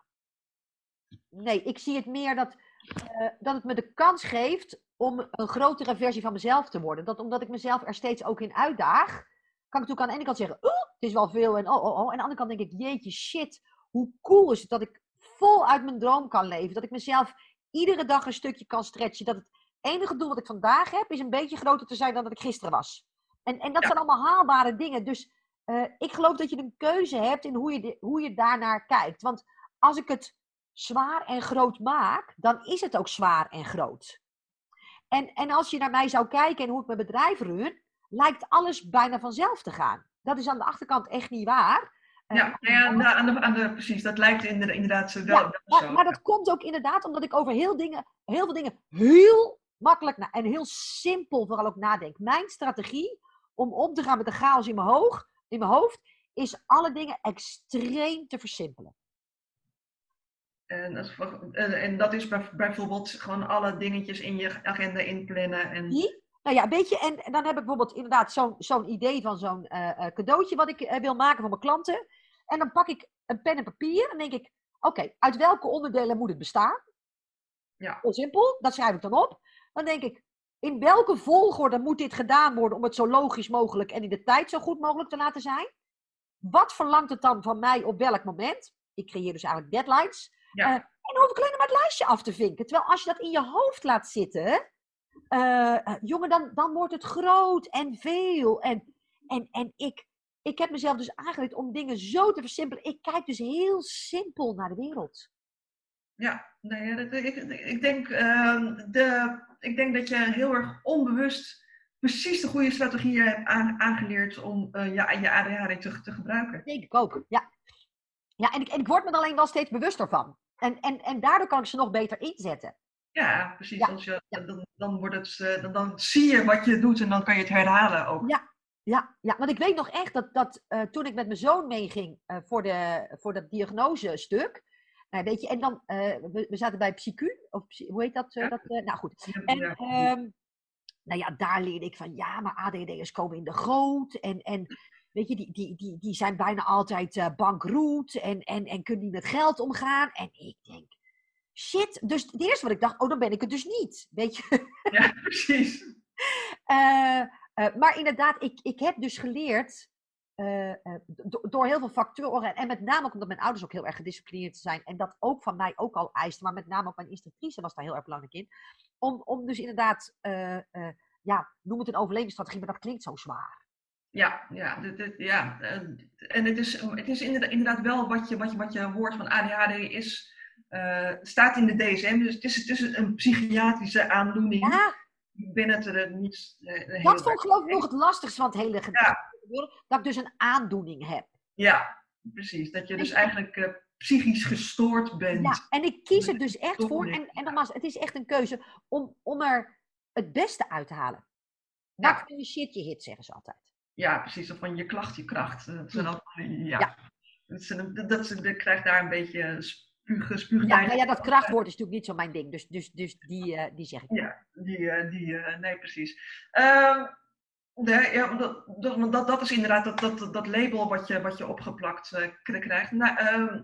Nee, ik zie het meer dat, eh, dat het me de kans geeft om een grotere versie van mezelf te worden. Dat omdat ik mezelf er steeds ook in uitdaag, kan ik natuurlijk aan de ene kant zeggen, "Oeh, het is wel veel en oh, oh, oh. En aan de andere kant denk ik, jeetje, shit, hoe cool is het dat ik vol uit mijn droom kan leven. Dat ik mezelf iedere dag een stukje kan stretchen. Dat het enige doel wat ik vandaag heb, is een beetje groter te zijn dan dat ik gisteren was. En, en dat Ja. zijn allemaal haalbare dingen. Dus eh, ik geloof dat je een keuze hebt in hoe je, hoe je daarnaar kijkt. Want als ik het zwaar en groot maak, dan is het ook zwaar en groot. En, en als je naar mij zou kijken en hoe ik mijn bedrijf run, lijkt alles bijna vanzelf te gaan. Dat is aan de achterkant echt niet waar. Ja, nou ja aan de, aan de, aan de, precies. Dat lijkt inderdaad, zo. wel- Ja, wel maar, zo. maar dat komt ook inderdaad omdat ik over heel, dingen, heel veel dingen heel makkelijk na- en heel simpel vooral ook nadenk. Mijn strategie om om te gaan met de chaos in mijn, hoog, in mijn hoofd is alle dingen extreem te versimpelen. En, dat is voor- en- dat is bij- bijvoorbeeld gewoon alle dingetjes in je agenda inplannen. En, Zie? Nou ja, weet je, en, en dan heb ik bijvoorbeeld inderdaad zo'n zo'n idee van zo'n eh, eh, cadeautje wat ik eh, wil maken voor mijn klanten. En dan pak ik een pen en papier en denk ik, oké, uit welke onderdelen moet het bestaan? Ja. Heel simpel, dat schrijf ik dan op. Dan denk ik, in welke volgorde moet dit gedaan worden om het zo logisch mogelijk en in de tijd zo goed mogelijk te laten zijn? Wat verlangt het dan van mij op welk moment? Ik creëer dus eigenlijk deadlines. Ja. Eh, en hoef ik alleen maar het lijstje af te vinken. Terwijl als je dat in je hoofd laat zitten, eh, eh, jongen, dan, dan wordt het groot en veel. En, en, en ik, ik heb mezelf dus aangeleerd om dingen zo te versimpelen. Ik kijk dus heel simpel naar de wereld. Ja, nee, dat, ik, ik, denk, ehm, de, ik denk dat je heel erg onbewust precies de goede strategieën hebt aan- aangeleerd om eh, je, je ADHD te, te gebruiken. Denk ik ook, ja. Ja, en ik, en ik word me er alleen wel steeds bewuster van. En, en, en daardoor kan ik ze nog beter inzetten. Ja, precies. Ja, Als je, ja. dan, dan, wordt het, eh, dan, dan zie je wat je doet en dan kan je het herhalen ook. Ja. Ja, ja, want ik weet nog echt dat, dat eh, toen ik met mijn zoon meeging eh, voor, de, voor dat diagnosestuk. Nou, weet je, en dan, eh, we, we zaten bij PsyQ, of hoe heet dat? eh, Ja. dat eh, nou goed. En ehm, nou ja, daar leerde ik van, ja, maar ADD'ers komen in de goot. En, en weet je, die, die, die, die zijn bijna altijd eh bankroet en, en, en kunnen niet met geld omgaan. En ik denk, shit. Dus het eerste wat ik dacht, oh, dan ben ik het dus niet. Weet je? Ja, precies. Maar inderdaad, ik, ik heb dus geleerd, eh, eh, do- door heel veel factoren, en met name ook omdat mijn ouders ook heel erg gedisciplineerd zijn, en dat ook van mij ook al eisten, maar met name ook mijn instructrice was daar heel erg belangrijk in, om, om dus inderdaad, eh, ja, noem het een overlevingsstrategie, maar dat klinkt zo zwaar. Ja, ja, dit, dit- ja. en het is, het is inderdaad, inderdaad wel wat je, wat, je, wat je hoort van ADHD is, staat in de DSM, dus het is, het is een psychiatrische aandoening. Ja, Ik ben het er niet dat vond ik geloof ik nog het lastigste van het hele dat ik dus een aandoening heb. Ja, precies. Dat je dus eigenlijk eh, psychisch gestoord bent. Ja, en ik kies er dus echt voor. En, en nogmaals, het is echt een keuze om, om er het beste uit te halen. Knock Ja. je shit je hit, zeggen ze altijd. Ja, precies. Of van je klacht, je kracht. Dat zijn ook, ja. Ja. Dat, is dat, dat, dat krijgt daar een beetje spuug, Ja, nou ja, dat krachtwoord is natuurlijk niet zo mijn ding. Dus, dus, dus die, eh, die zeg ik. Ja, die, eh, die eh, nee, precies. Nee, ja, dat, dat, dat, is inderdaad dat, dat, dat label wat je, wat je opgeplakt eh, krijgt. Nou, ehm,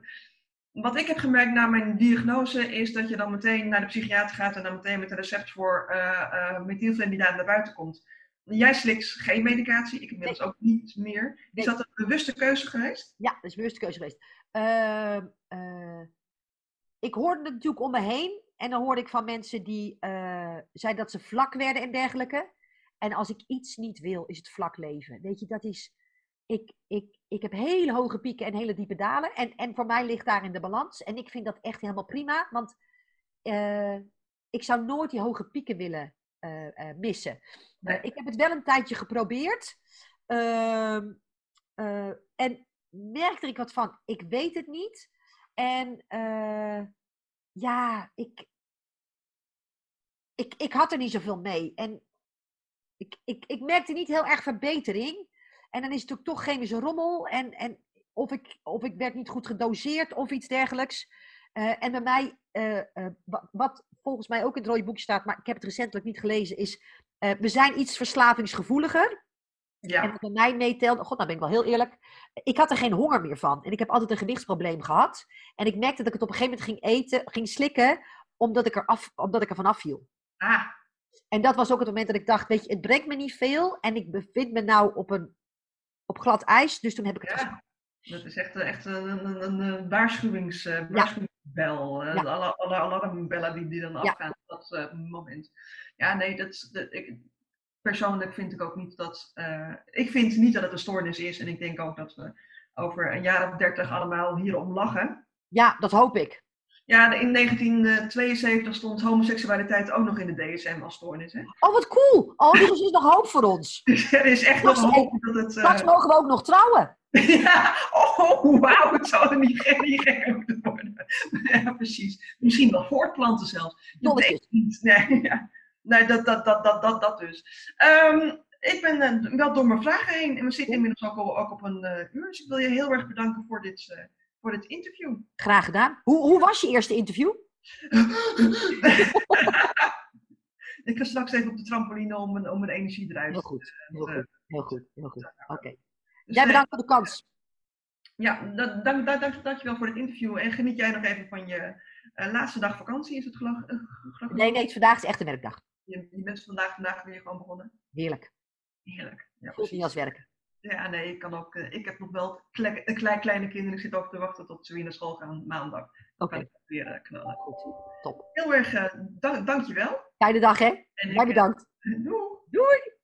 wat ik heb gemerkt na mijn diagnose is dat je dan meteen naar de psychiater gaat en dan meteen met een recept voor eh uh, methylfenidaat naar buiten komt. Jij slikt geen medicatie, ik inmiddels ook niet meer. Is Nee. dat een bewuste keuze geweest? Ja, dat is een bewuste keuze geweest. Ehm, eh, ik hoorde het natuurlijk om me heen. En dan hoorde ik van mensen die eh, zeiden dat ze vlak werden en dergelijke. En als ik iets niet wil, is het vlak leven. Weet je, dat is. Ik, ik, ik heb hele hoge pieken en hele diepe dalen. En, en voor mij ligt daarin de balans. En ik vind dat echt helemaal prima. Want eh, ik zou nooit die hoge pieken willen eh, eh, missen. Nee. Ik heb het wel een tijdje geprobeerd. Ehm, eh, en merkte ik wat van, ik weet het niet. En ja, ik, ik, ik had er niet zoveel mee. En ik, ik, ik merkte niet heel erg verbetering. En dan is het natuurlijk toch chemische rommel. En, en of, ik, of ik werd niet goed gedoseerd of iets dergelijks. Eh, en bij mij, eh, eh, wa- wat volgens mij ook in het rode boekje staat, maar ik heb het recentelijk niet gelezen, is we zijn iets verslavingsgevoeliger. Ja. En wat bij mij meetelde, god, nou ben ik wel heel eerlijk. Ik had er geen honger meer van. En ik heb altijd een gewichtsprobleem gehad. En ik merkte dat ik het op een gegeven moment ging eten, ging slikken, omdat ik er, af, omdat ik er vanaf viel. Ah, En dat was ook het moment dat ik dacht, weet je, het brengt me niet veel. En ik bevind me nou op, een, op glad ijs. Dus toen heb ik het ja. Dat is echt, echt een, een, een, een waarschuwings, eh, waarschuwingsbel. eh. Alle, alle alarmbellen die, die dan Ja. afgaan op dat eh, moment. Ja, nee, dat, dat, ik, persoonlijk vind ik ook niet dat. ik vind niet dat het een stoornis is. En ik denk ook dat we over een jaar of dertig allemaal hierom lachen. Ja, dat hoop ik. Ja, in 1972 stond homoseksualiteit ook nog in de DSM als stoornis. Hè? Oh, wat cool. Oh, dus er is nog hoop voor ons. Er is echt nog hoop dat het. eh, Straks mogen we ook nog trouwen. Ja, oh wauw, het zou er niet, niet gekker moeten worden. Ja, precies. Misschien wel voortplanten zelfs. Dolletjes. weet niet. Nee, ja. Nee, dat, dat, dat, dat, dat, dat dus. Ehm, ik ben eh, wel door mijn vragen heen en we zitten inmiddels ook, al, ook op een eh, uur. Dus ik wil je heel erg bedanken voor dit, voor dit interview. Graag gedaan. Hoe, hoe was je eerste interview? ik ga straks even op de trampoline om mijn, om mijn energie eruit Heel goed, heel goed, heel goed, heel goed. Oké. Dus, Jij bedankt voor de kans. Ja, dank, dank, dank, dankjewel voor het interview. En geniet jij nog even van je eh, laatste dag vakantie, is het geloof eh? Nee, nee, het vandaag is echt een werkdag. Je, je bent vandaag, vandaag weer gewoon begonnen. Heerlijk. Heerlijk. Ja, Voelt niet als werken. Ja, nee, ik kan ook. Eh, ik heb nog wel klein, kleine kinderen. Ik zit ook te wachten tot ze weer naar school gaan maandag. Dan okay. kan ik weer eh, knallen. Goed, top. Heel erg eh, dank, dankjewel. Fijne dag, hè? En bedankt. Doei. Doei.